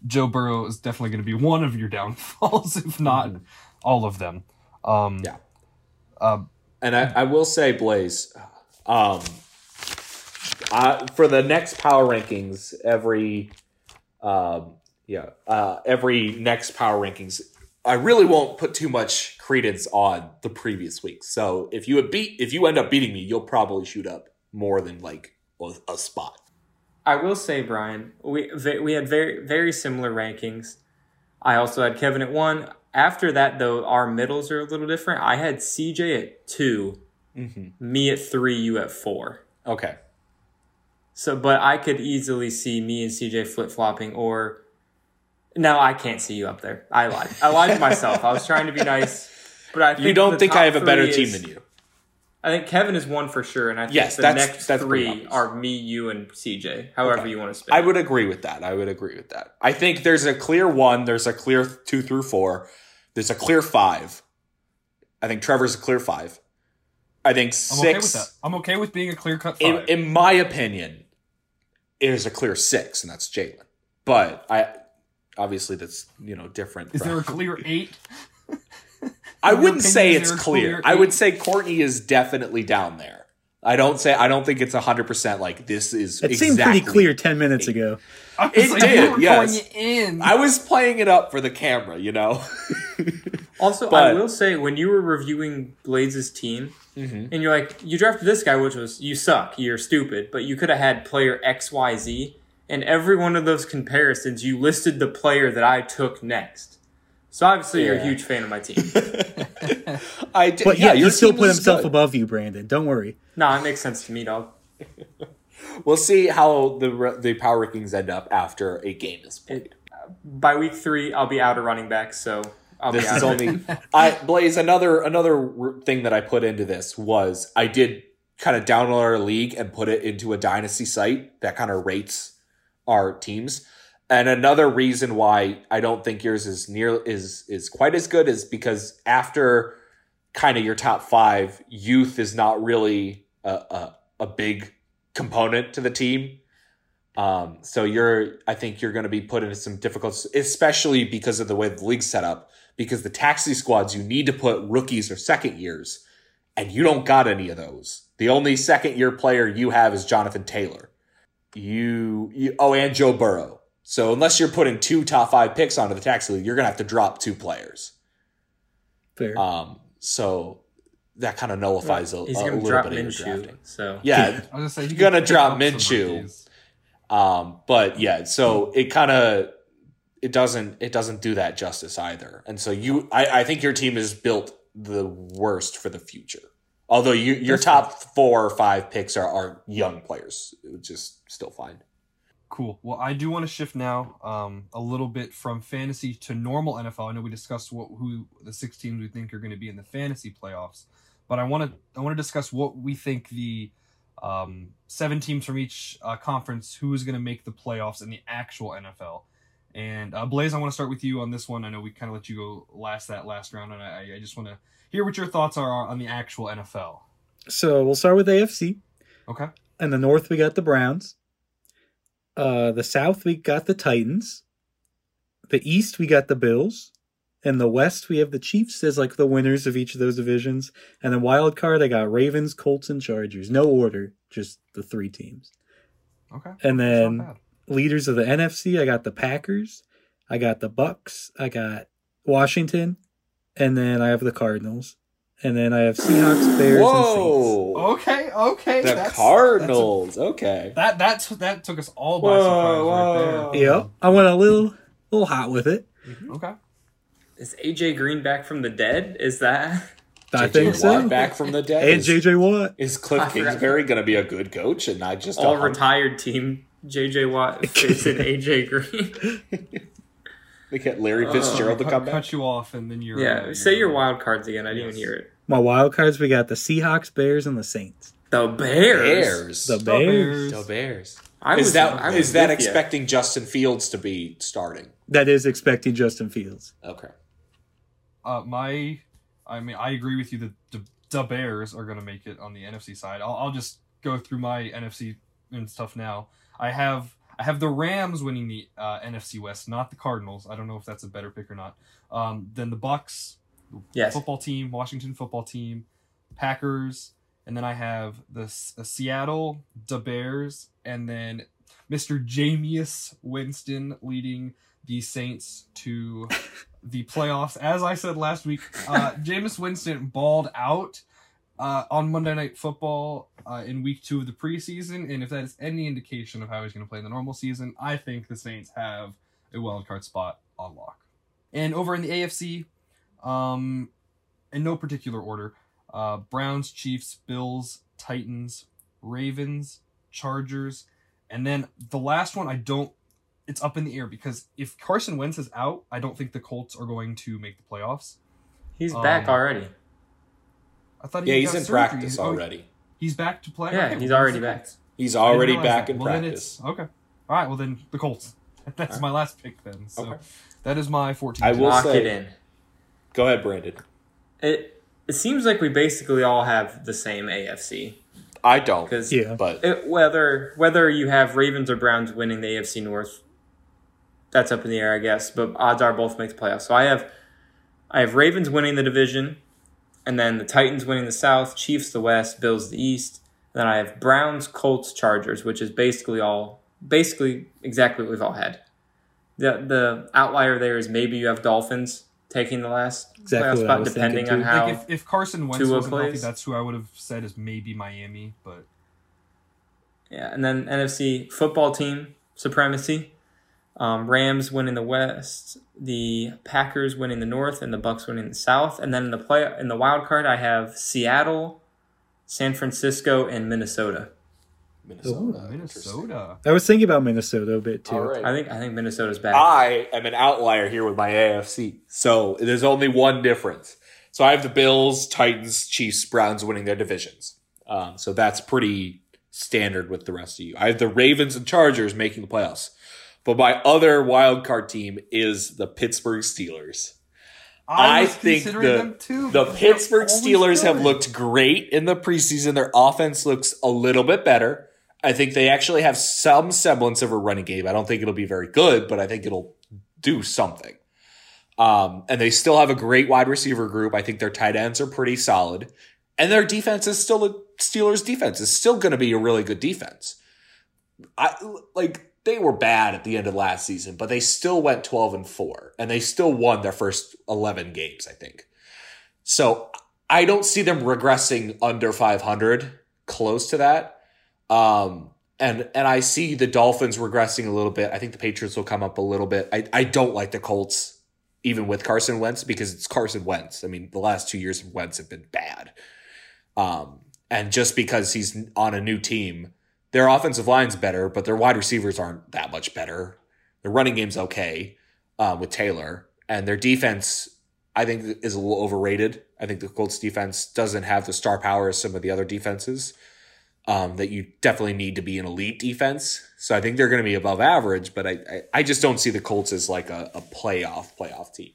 Joe Burrow is definitely going to be one of your downfalls, if not all of them. Um, Mm-hmm. Yeah. Uh, And I, I will say, Blaze, um, uh, for the next power rankings, every um, yeah, uh, every next power rankings, I really won't put too much credence on the previous week. So if you would beat, if you end up beating me, you'll probably shoot up more than like a, a spot. I will say, Brian, we we had very very similar rankings. I also had Kevin at one. After that, though, our middles are a little different. I had CJ at 2 me at three, you at four. Okay. So, but I could easily see me and CJ flip flopping, or no, I can't see you up there. I lied. I lied to myself. I was trying to be nice, but I think You don't think I have a better three team than you? I think Kevin is one for sure, and I think Yes, the that's- next that's three are me, you, and CJ. However Okay. you want to spin. I would agree with that. I would agree with that. I think there's a clear one. There's a clear two through four. There's a clear five. I think Trevor's a clear five. I think I'm six. okay with that. I'm okay with being a clear cut in, in my opinion, is a clear six, and that's Jalen. But I obviously that's you know different. is from- there a clear eight? I wouldn't say it's is there a clear. clear I would say Courtney is definitely down there. I don't say I don't think it's hundred percent like this is. It seemed pretty clear 10 minutes ago. It like, did, you yes. in. I was playing it up for the camera, you know. Also, But- I will say when you were reviewing Blades' team, Mm-hmm. and you're like, you drafted this guy, which was you suck, you're stupid, but you could have had player X, Y, Z, and every one of those comparisons, you listed the player that I took next. So obviously, you're a huge fan of my team. I did, But yeah, your he still team put himself good. above you, Brandon. Don't worry. nah, it makes sense to me, dog. We'll see how the re- the power rankings end up after a game is played. By week three, I'll be out of running back, so I'll This is only I Blaze. Another another thing that I put into this was I did kind of download our league and put it into a dynasty site that kind of rates our teams. And another reason why I don't think yours is near is is quite as good is because after kind of your top five, youth is not really a a, a big component to the team. Um, so you're, I think you're going to be put into some difficult, especially because of the way the league's set up. Because the taxi squads, you need to put rookies or second years, and you don't got any of those. The only second year player you have is Jonathan Taylor. You, you oh, and Joe Burrow. So unless you're putting two top five picks onto the taxi league, you're gonna have to drop two players. Fair. Um, so that kind of nullifies a, He's a little drop bit of your Minshew, drafting. so Yeah, I was gonna say you You're gonna drop up some Minshew. Um, but yeah, so it kind of it doesn't it doesn't do that justice either. And so you, I, I think your team is built the worst for the future. Although you, your top four or five picks are, are young players, which is still fine. Cool. Well, I do want to shift now um, a little bit from fantasy to normal NFL. I know we discussed what who the six teams we think are going to be in the fantasy playoffs, but I want to I want to discuss what we think the um, seven teams from each uh, conference who is going to make the playoffs in the actual NFL. And uh, Blaze, I want to start with you on this one. I know we kind of let you go last that last round, and I, I just want to hear what your thoughts are on the actual NFL. So we'll start with AFC. Okay. In the North, we got the Browns. Uh, the South, we got the Titans. The East, we got the Bills. In the West, we have the Chiefs as like the winners of each of those divisions. And then wild card, I got Ravens, Colts, and Chargers. No order, just the three teams. Okay. And then. Leaders of the NFC, I got the Packers. I got the Bucks. I got Washington, and then I have the Cardinals, and then I have Seahawks, Bears, and Saints. Whoa. Okay, okay. the that's- Cardinals. okay. That that's that took us all by Whoa, surprise whoa. right there. Yep, I went a little, little hot with it. there. Okay. Is AJ Green back from the dead? Is that? I JJ think so. Back from the dead. And Is- JJ Watt. Is Cliff I. Kingsbury going to be a good coach and not just a all hunk- retired team. JJ Watt facing AJ Green. They get Larry Fitzgerald to cut, come back. cut you off, and then you're yeah, uh, say you're- your wild cards again. I didn't even hear it. My wild cards. We got the Seahawks, Bears, and the Saints. The Bears. Bears. The The Bears. The Bears. I was, is that I is was that with ya. expecting Justin Fields to be starting? That is expecting Justin Fields. Okay. Uh, my, I mean, I agree with you that the, the Bears are going to make it on the NFC side. I'll, I'll just go through my NFC and stuff now. I have I have the Rams winning the uh, NFC West, not the Cardinals. I don't know if that's a better pick or not. Um, then the Bucks, Yes. football team, Washington football team, Packers, and then I have the S- uh, Seattle, the Bears, and then Mr. Jameis Winston leading the Saints to the playoffs. As I said last week, uh, Jameis Winston balled out uh, on Monday Night Football uh, in week two of the preseason, and if that is any indication of how he's going to play in the normal season, I think the Saints have a wild card spot on lock. And over in the AFC, um, in no particular order, uh, Browns, Chiefs, Bills, Titans, Ravens, Chargers, and then the last one I don't. It's up in the air because if Carson Wentz is out, I don't think the Colts are going to make the playoffs. He's Um, back already. I thought he Yeah, he's got in surgery. practice Oh, already. He's back to play. Yeah, Okay, he's well, already the back. He's already back that. in Well, then practice. it's- okay. All right. Well, then the Colts. That's my last pick then. So Okay. that is my 14. I will Lock say- it in. Go ahead, Brandon. It it seems like we basically all have the same AFC I don't. because Yeah. But whether whether you have Ravens or Browns winning the AFC North, that's up in the air, I guess. But odds are both make the playoffs. So I have I have Ravens winning the division, and then the Titans winning the South, Chiefs the West, Bills the East. Then I have Browns, Colts, Chargers, which is basically all basically exactly what we've all had. The the outlier there is maybe you have Dolphins taking the last Exactly playoff spot, depending on how. Like if, if Carson Wentz Tua wasn't healthy, that's who I would have said is maybe Miami. But Yeah, and then NFC football team supremacy. Um, Rams winning the West, the Packers winning the North, and the Bucks winning the South. And then in the play in the wild card, I have Seattle, San Francisco, and Minnesota. Minnesota. interesting. Minnesota. I was thinking about Minnesota a bit too. All right. I think I think Minnesota's bad. I am an outlier here with my AFC. So there's only one difference. So I have the Bills, Titans, Chiefs, Browns winning their divisions. Um, so that's pretty standard with the rest of you. I have the Ravens and Chargers making the playoffs. But my other wild card team is the Pittsburgh Steelers. I, was think considering the, them too, the Pittsburgh Steelers have looked great in the preseason. Their offense looks a little bit better. I think they actually have some semblance of a running game. I don't think it'll be very good, but I think it'll do something. Um, and they still have a great wide receiver group. I think their tight ends are pretty solid. And their defense is still a Steelers defense is still going to be a really good defense. I like they were bad at the end of last season, but they still went 12 and 4 and they still won their first 11 games, I think. So I don't see them regressing under 500, close to that. Um, and and I see the Dolphins regressing a little bit. I think the Patriots will come up a little bit. I, I don't like the Colts, even with Carson Wentz, because it's Carson Wentz. I mean, the last two years of Wentz have been bad. Um, and just because he's on a new team, their offensive line's better, but their wide receivers aren't that much better. Their running game's okay uh, with Taylor, and their defense, I think, is a little overrated. I think the Colts defense doesn't have the star power as some of the other defenses um, that you definitely need to be an elite defense. So I think they're going to be above average, but I, I, I just don't see the Colts as like a, a playoff playoff team.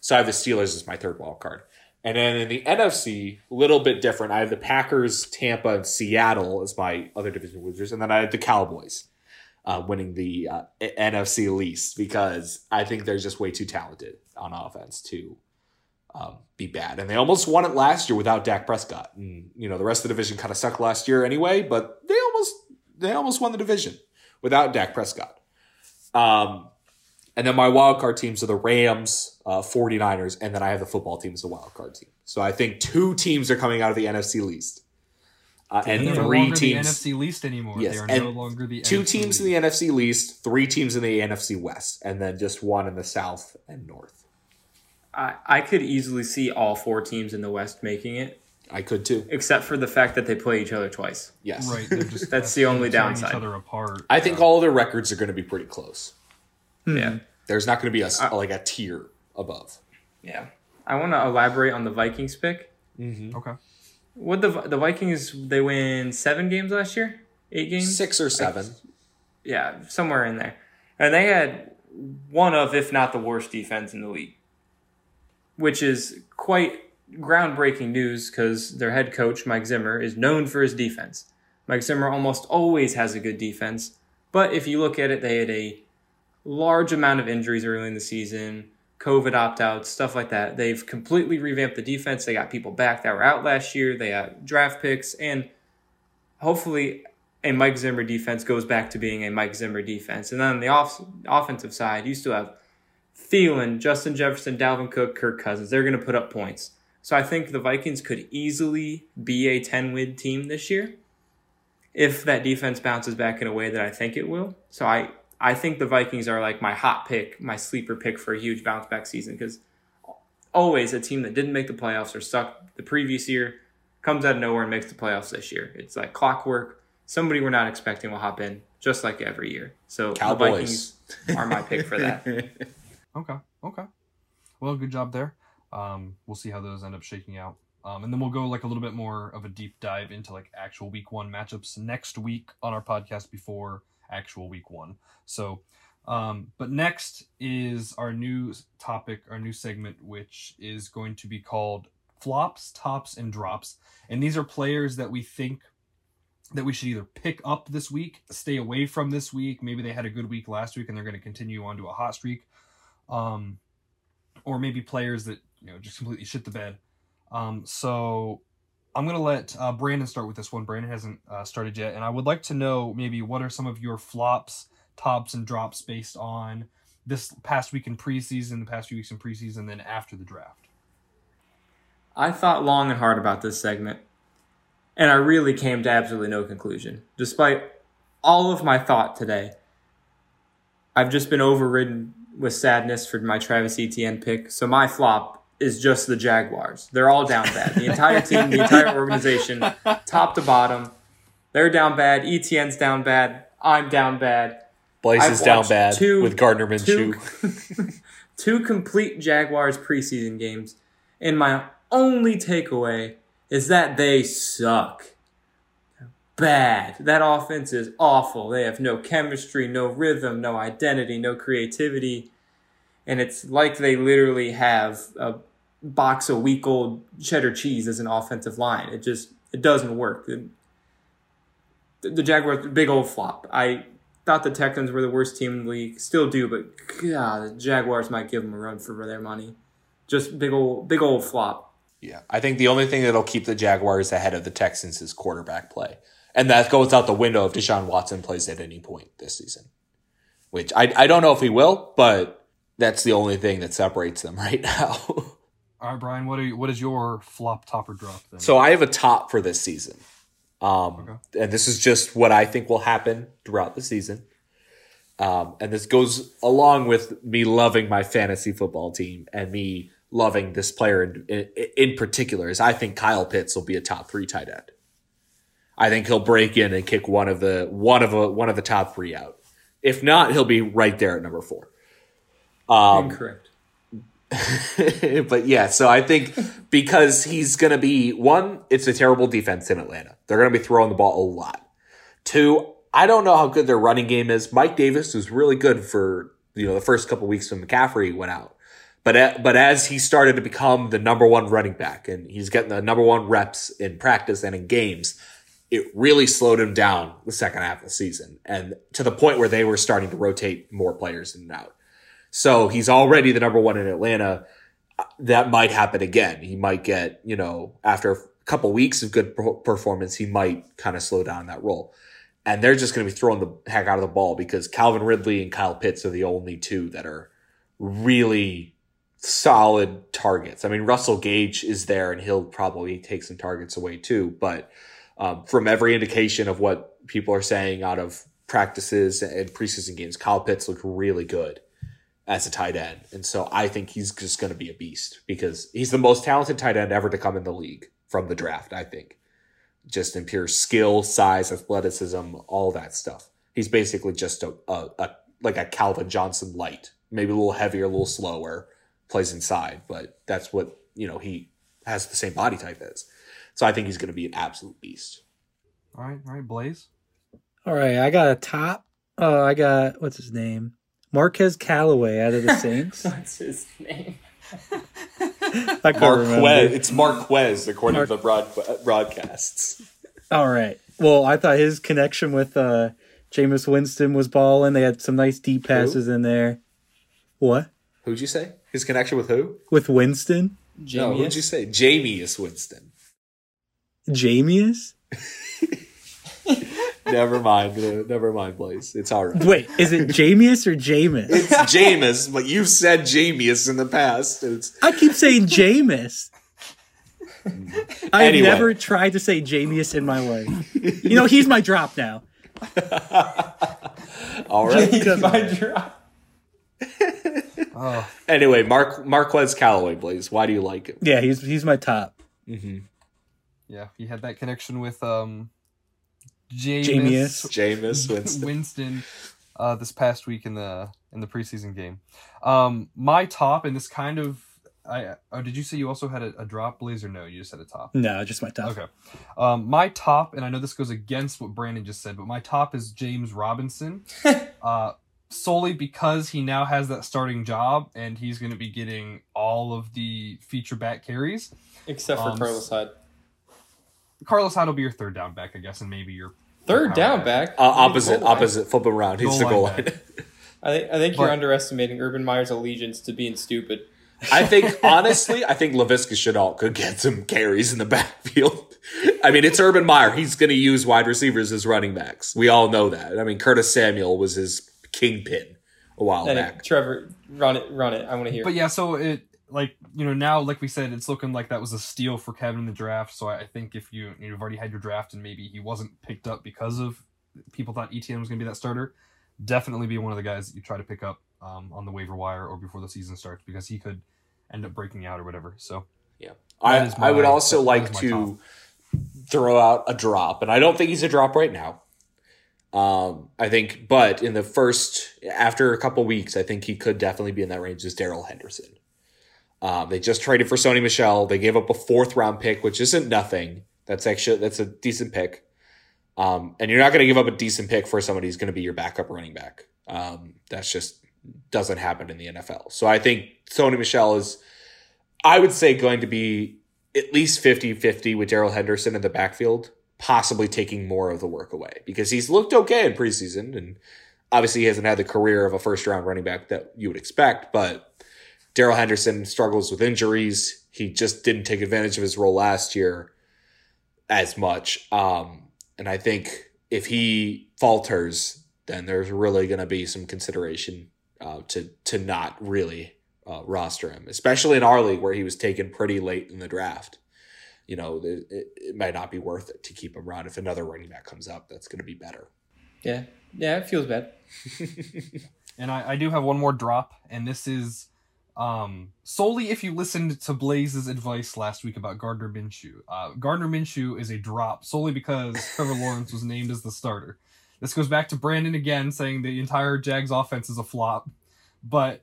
So I have the Steelers as my third wild card. And then in the NFC, a little bit different. I have the Packers, Tampa, and Seattle as my other division losers, and then I have the Cowboys uh, winning the uh, NFC least because I think they're just way too talented on offense to um, be bad. And they almost won it last year without Dak Prescott. And you know the rest of the division kind of sucked last year anyway, but they almost they almost won the division without Dak Prescott. Um, And then my wild card teams are the Rams, uh, 49ers, and then I have the football team as a wild card team. So I think two teams are coming out of the NFC least. Uh, and They're no three longer teams. the NFC least anymore. Yes, They are and no longer the two NFC teams in the NFC least, three teams in the NFC West, and then just one in the South and North. I, I could easily see all four teams in the West making it, I could too. except for the fact that they play each other twice. Yes. Right, just That's the only downside. Each other apart. I think all their records are going to be pretty close. Yeah. There's not going to be a s- uh, like a tier above. Yeah. I want to elaborate on the Vikings pick. Mm-hmm. Okay. What the the Vikings they win seven games last year, eight games, Six or seven. yeah, somewhere in there, and they had one of, if not the worst defense in the league, which is quite groundbreaking news because their head coach Mike Zimmer is known for his defense. Mike Zimmer almost always has a good defense, but if you look at it, they had a large amount of injuries early in the season, COVID opt outs, stuff like that. They've completely revamped the defense. They got people back that were out last year. They got draft picks, and hopefully, a Mike Zimmer defense goes back to being a Mike Zimmer defense. And then on the off- offensive side, you still have Thielen, Justin Jefferson, Dalvin Cook, Kirk Cousins. They're going to put up points. So I think the Vikings could easily be a 10 win team this year if that defense bounces back in a way that I think it will. So I, I think the Vikings are like my hot pick, my sleeper pick for a huge bounce back season because always a team that didn't make the playoffs or stuck the previous year comes out of nowhere and makes the playoffs this year. It's like clockwork. Somebody we're not expecting will hop in just like every year. So Cowboys. the Vikings are my pick for that. Okay. Okay. Well, good job there. Um, we'll see how those end up shaking out. Um, and then we'll go like a little bit more of a deep dive into like actual week one matchups next week on our podcast before actual week one. So, um, but next is our new topic, our new segment, which is going to be called flops, tops, and drops. And these are players that we think that we should either pick up this week, stay away from this week. Maybe they had a good week last week and they're going to continue on to a hot streak. Um, or maybe players that, you know, just completely shit the bed. Um, so I'm going to let uh, Brandon start with this one. Brandon hasn't uh, started yet. And I would like to know maybe what are some of your flops, tops, and drops based on this past week in preseason, the past few weeks in preseason, then after the draft. I thought long and hard about this segment, and I really came to absolutely no conclusion. Despite all of my thought today, I've just been overridden with sadness for my Travis Etienne pick. So my flop is just the Jaguars. They're all down bad. The entire team, the entire organization, top to bottom, they're down bad. Etienne's down bad. I'm down bad. Blaze is down bad two- with Gardner two, Minshew. two complete Jaguars preseason games, and my only takeaway is that they suck. Bad. That offense is awful. They have no chemistry, no rhythm, no identity, no creativity. And it's like they literally have a box a week old cheddar cheese as an offensive line. It just it doesn't work. The, the Jaguars big old flop. I thought the Texans were the worst team in the league. Still do, but God, the Jaguars might give them a run for their money. Just big old, big old flop. Yeah, I think the only thing that'll keep the Jaguars ahead of the Texans is quarterback play, and that goes out the window if Deshaun Watson plays at any point this season. Which I I don't know if he will, but that's the only thing that separates them right now. All right, Brian, what are you, what is your flop, top, or drop then? so I have a top for this season, um, and this is just what I think will happen throughout the season. Um, and this goes along with me loving my fantasy football team and me loving this player in, in, in particular is I think Kyle Pitts will be a top three tight end. I think he'll break in and kick one of the one of a one of the top three out. If not, he'll be right there at number four. Um, Incorrect. but yeah, so I think because he's going to be one, it's a terrible defense in Atlanta. They're going to be throwing the ball a lot. Two, I don't know how good their running game is. Mike Davis was really good for you know the first couple weeks when McCaffrey went out, but but as he started to become the number one running back and he's getting the number one reps in practice and in games, it really slowed him down the second half of the season, and to the point where they were starting to rotate more players in and out. So he's already the number one in Atlanta. That might happen again. He might get, you know, after a couple weeks of good performance, he might kind of slow down that role. and they're just going to be throwing the heck out of the ball because Calvin Ridley and Kyle Pitts are the only two that are really solid targets. I mean, Russell Gage is there and he'll probably take some targets away too. But um, from every indication of what people are saying out of practices and preseason games, Kyle Pitts looked really good as a tight end. And so I think he's just going to be a beast because he's the most talented tight end ever to come in the league from the draft, I think. Just in pure skill, size, athleticism, all that stuff. He's basically just a, a, a like a Calvin Johnson light, maybe a little heavier, a little slower, plays inside, but that's what, you know, he has the same body type as. So I think he's going to be an absolute beast. All right, all right, Blaze. All right, I got a top. Oh, I got what's his name? Marquez Callaway out of the Saints. What's his name? I couldn't Marquez. remember. It's Marquez, according Mar- to the broad, broadcasts. All right. Well, I thought his connection with uh Jameis Winston was balling. They had some nice deep passes in there. What? Who'd you say? His connection with who? With Winston? No, who'd you say? Jamie is Winston. Jamius? never mind. uh, Never mind, Blaze. It's all right. Wait, is it Jamius or Jameis? It's Jameis, but you've said Jamius in the past. It's I keep saying Jameis. I've Anyway. never tried to say Jamius in my life. You know, he's my drop now. all right. He's my drop. Oh, anyway, Mark Marquez Callaway, Blaze. Why do you like him? Yeah, he's he's my top. yeah, he had that connection with um, Jameis, Jameis. Jameis Winston. Winston uh, this past week in the in the preseason game. Um, my top, and this kind of, I oh, did you say you also had a, a drop, Blaze, or no? You just had a top. No, just my top. Okay. Um, my top, and I know this goes against what Brandon just said, but my top is James Robinson. uh, solely because he now has that starting job and he's going to be getting all of the feature back carries. Except for Um, Carlos Hyde. Carlos Hyde will be your third down back, I guess, and maybe your Third power down back. back. Uh, opposite, opposite. Flip him around. He's Goal the goal back. line. I think I think you're underestimating Urban Meyer's allegiance to being stupid. I think honestly, I think Laviska Shenault could get some carries in the backfield. I mean, it's Urban Meyer. He's going to use wide receivers as running backs. We all know that. I mean, Curtis Samuel was his kingpin a while Anyway, back. Trevor, run it, run it. I want to hear. But yeah, so it like you know now, like we said, it's looking like that was a steal for Kevin in the draft. So I I think if you you've already had your draft and maybe he wasn't picked up because of people thought Etienne was going to be that starter, definitely be one of the guys that you try to pick up um, on the waiver wire or before the season starts because he could end up breaking out or whatever. So Yeah. I, is I would also like my to throw out a drop, and I don't think he's a drop right now. Um, I think, but in the first, after a couple weeks, I think he could definitely be in that range. Is Darrell Henderson? Um, they just traded for Sony Michel. They gave up a fourth round pick, which isn't nothing. That's actually that's a decent pick. Um, and you're not going to give up a decent pick for somebody who's going to be your backup running back. Um, that's just doesn't happen in the NFL. So I think Sony Michel is, I would say, going to be at least 50 50 with Darrell Henderson in the backfield, possibly taking more of the work away because he's looked okay in preseason. And obviously, he hasn't had the career of a first round running back that you would expect. But Darrell Henderson struggles with injuries. He just didn't take advantage of his role last year as much. Um, and I think if he falters, then there's really going to be some consideration uh, to to not really uh, roster him, especially in our league where he was taken pretty late in the draft. You know, it, it, it might not be worth it to keep him around if another running back comes up that's going to be better. yeah, yeah, it feels bad. And I, I do have one more drop, and this is um, solely if you listened to Blaze's advice last week about Gardner Minshew. Uh, Gardner Minshew is a drop solely because Trevor Lawrence was named as the starter. This goes back to Brandon again saying the entire Jags offense is a flop. But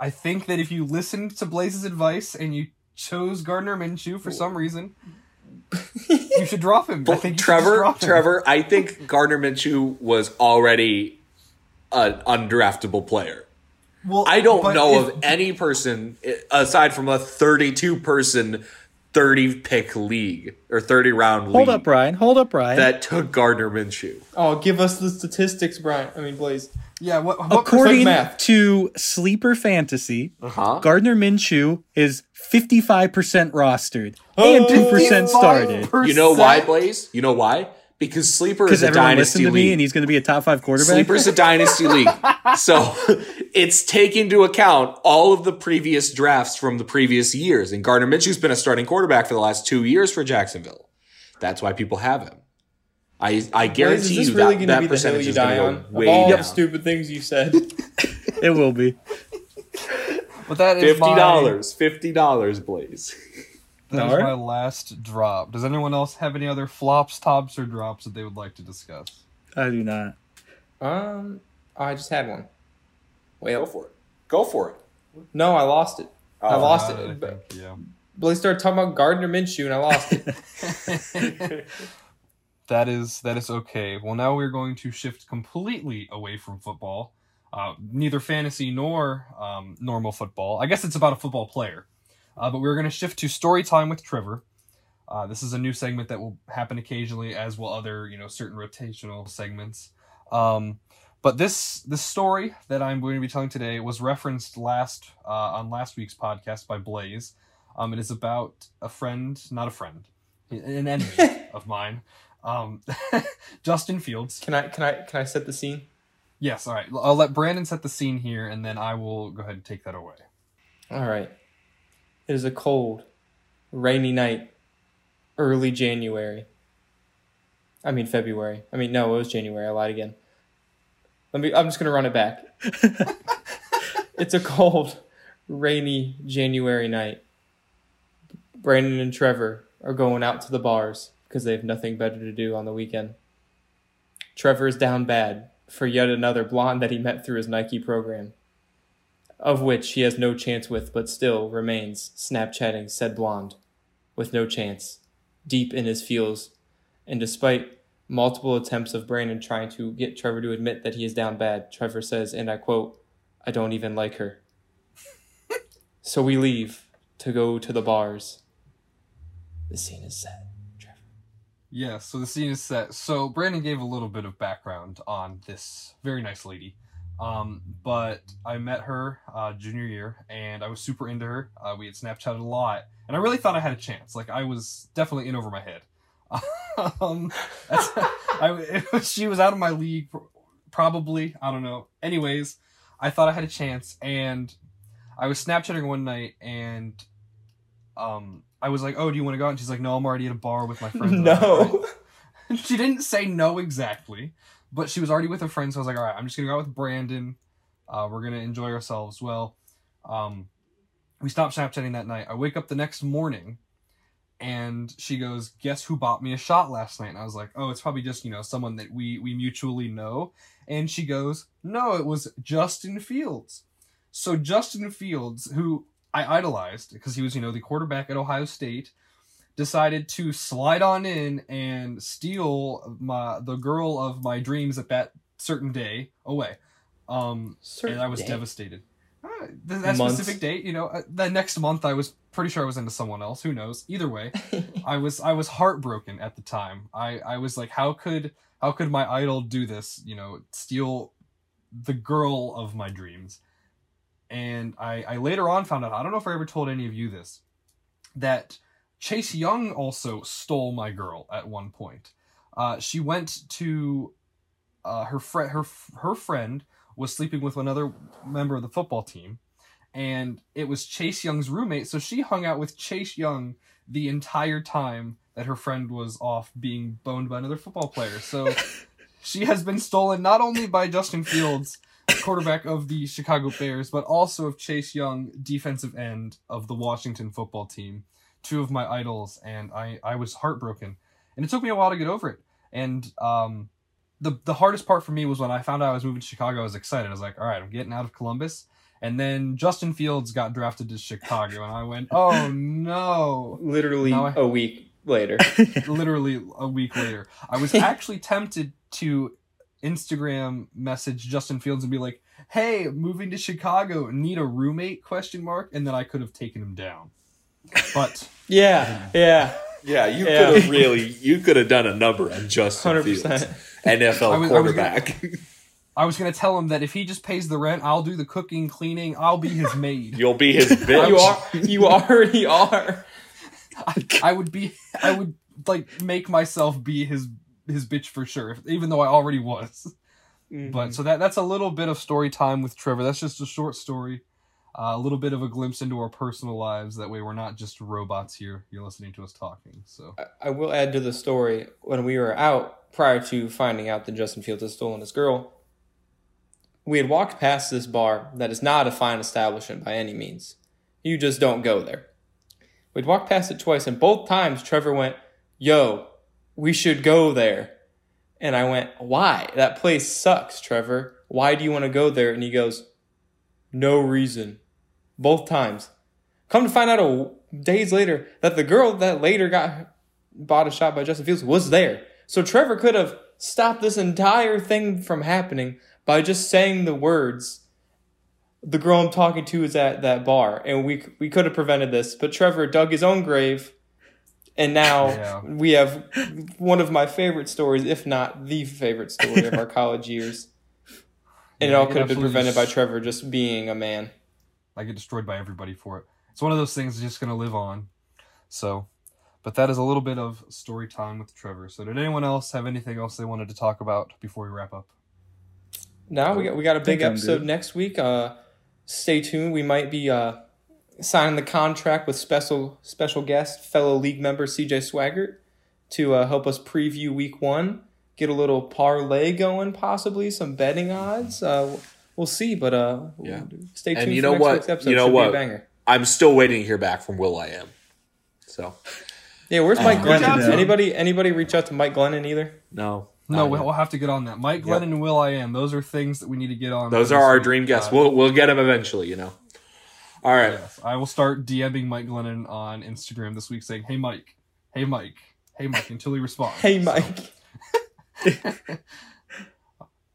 I think that if you listened to Blaze's advice and you chose Gardner Minshew for some reason, you should drop him. I think you should just Trevor, drop him. Trevor, I think Gardner Minshew was already an undraftable player. Well, I don't know if- of any person eh, aside from a 32 person 30 pick league or 30 round league Hold up, Brian. Hold up, Brian. that took Gardner Minshew. Oh, give us the statistics, Brian. I mean, Blaze. Yeah, what, what According math. to Sleeper Fantasy, Uh-huh. Gardner Minshew is 55% rostered and 2% started. You know why, Blaze? You know why? Because sleeper is a dynasty to me league. and he's going to be a top five quarterback. Sleeper's a dynasty league. So it's taking into account all of the previous drafts from the previous years. And Gardner Minshew's been a starting quarterback for the last two years for Jacksonville. That's why people have him. I I guarantee is this you really that, going to that be the hill percentage you is going die to on? go Of way all down. the stupid things you said. It will be. But that is Fifty my- dollars, fifty dollars, Blaze. That is Alright. my last drop. Does anyone else have any other flops, tops, or drops that they would like to discuss? I do not. um, I just had one. Wait, Go for it. Go for it. no, I lost it. I Oh, lost Uh, I it. think, yeah. Blaze started talking about Gardner Minshew, and I lost it. That is that is okay. Well, now we're going to shift completely away from football. Uh, neither fantasy nor um, normal football. I guess it's about a football player. Uh, but we're going to shift to story time with Trevor. Uh, this is a new segment that will happen occasionally, as will other you know certain rotational segments. Um, but this this story that I'm going to be telling today was referenced last uh, on last week's podcast by Blaze. Um, it is about a friend, not a friend, an enemy of mine, um, Justin Fields. Can I can I can I set the scene? Yes, all right. I'll let Brandon set the scene here, and then I will go ahead and take that away. All right. It is a cold, rainy night, early January. I mean February. I mean no, it was January. I lied again. Let me. I'm just gonna run it back. it's a cold, rainy January night. Brandon and Trevor are going out to the bars because they have nothing better to do on the weekend. Trevor is down bad for yet another blonde that he met through his Nike program of which he has no chance with, but still remains Snapchatting said blonde, with no chance, deep in his feels, and despite multiple attempts of Brandon trying to get Trevor to admit that he is down bad, Trevor says, and I quote, I don't even like her. so we leave to go to the bars. The scene is set. Trevor. Yes, so the scene is set. So Brandon gave a little bit of background on this very nice lady. Um, but I met her uh, junior year, and I was super into her. Uh, we had Snapchatted a lot, and I really thought I had a chance. Like I was definitely in over my head. um, I, was, she was out of my league, probably. I don't know. Anyways, I thought I had a chance, and I was Snapchatting one night, and um, I was like, "Oh, do you want to go out?" And she's like, "No, I'm already at a bar with my friends." No. she didn't say no exactly, but she was already with a friend, So I was like, all right, I'm just gonna go out with Brandon. Uh, we're gonna enjoy ourselves. Well, um, we stopped Snapchatting that night. I wake up the next morning, and she goes, "Guess who bought me a shot last night?" And I was like, "Oh, it's probably just you know someone that we we mutually know." And she goes, "No, it was Justin Fields." So Justin Fields, who I idolized because he was you know the quarterback at Ohio State decided to slide on in and steal my the girl of my dreams at that certain day away. Um, and I was day. devastated. Uh, th- that Months. specific date, you know, uh, the next month I was pretty sure I was into someone else. Who knows? Either way, I was I was heartbroken at the time. I I was like, how could how could my idol do this? You know, steal the girl of my dreams. And I I later on found out. I don't know if I ever told any of you this that Chase Young also stole my girl at one point. Uh, she went to uh, her friend. Her her friend was sleeping with another member of the football team, and it was Chase Young's roommate. So she hung out with Chase Young the entire time that her friend was off being boned by another football player. So she has been stolen not only by Justin Fields, quarterback of the Chicago Bears, but also of Chase Young, defensive end of the Washington football team two of my idols, and I I was heartbroken, and it took me a while to get over it. And um, the the hardest part for me was when I found out I was moving to Chicago. I was excited. I was like, all right, I'm getting out of Columbus. And then Justin Fields got drafted to Chicago, and I went, oh no! Literally I- a week later. Literally a week later, I was actually tempted to Instagram message Justin Fields and be like, "Hey, moving to Chicago, need a roommate?" Question mark, and then I could have taken him down. But yeah, yeah. Yeah, you Yeah. could have really, you could have done a number on Justin 100%. Fields, NFL I was- I was quarterback. I was gonna tell him that if he just pays the rent, I'll do the cooking, cleaning. I'll be his maid. You'll be his bitch. You are. You already are. I would be. I would like make myself be his his bitch for sure, if- even though I already was. But mm-hmm. so that that's a little bit of story time with Trevor. That's just a short story, a little bit of a glimpse into our personal lives. That way, we're not just robots here. You're listening to us talking. So I will add to the story when we were out prior to finding out that Justin Fields had stolen his girl. We had walked past this bar that is not a fine establishment by any means. You just don't go there. We'd walked past it twice, and both times Trevor went, Yo, we should go there. And I went, Why? That place sucks, Trevor. Why do you want to go there? And he goes, No reason. Both times. Come to find out a, days later that the girl that later got bought a shot by Justin Fields was there. So Trevor could have stopped this entire thing from happening by just saying the words. The girl I'm talking to is at that bar, and we we could have prevented this, but Trevor dug his own grave, and now Yeah. we have one of my favorite stories, if not the favorite story of our college years. And it all could have been prevented by Trevor just being a man. I get destroyed by everybody for it. It's one of those things that's just gonna live on. So, but that is a little bit of story time with Trevor. So, did anyone else have anything else they wanted to talk about before we wrap up? Now we got we got a big episode next week. Uh, stay tuned. We might be uh, signing the contract with special special guest fellow league member CJ Swaggart to uh, help us preview week one. Get a little parlay going, possibly some betting odds. Uh, we'll see, but uh, Yeah. stay tuned. And you for know next what? You know Should what? I'm still waiting to hear back from Will I Am. So Yeah, where's Mike reach out Glennon? Anybody anybody reach out to Mike Glennon either? no, No, we'll, we'll have to get on that. Mike Glennon and Will I Am. Those are things that we need to get on. those are our dream guests. Uh, we'll we'll get them eventually. You know. All right. Yes, I will start DMing Mike Glennon on Instagram this week, saying, "Hey Mike, hey Mike, hey Mike," until he responds. Hey, So- Mike.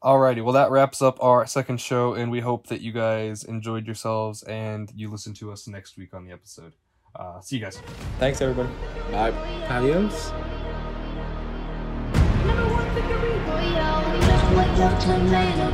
Alrighty, well that wraps up our second show, and we hope that you guys enjoyed yourselves and you listen to us next week on the episode. Uh, see you guys. Thanks, everybody. Bye. Adios. Number one victory royale. Just like your tomato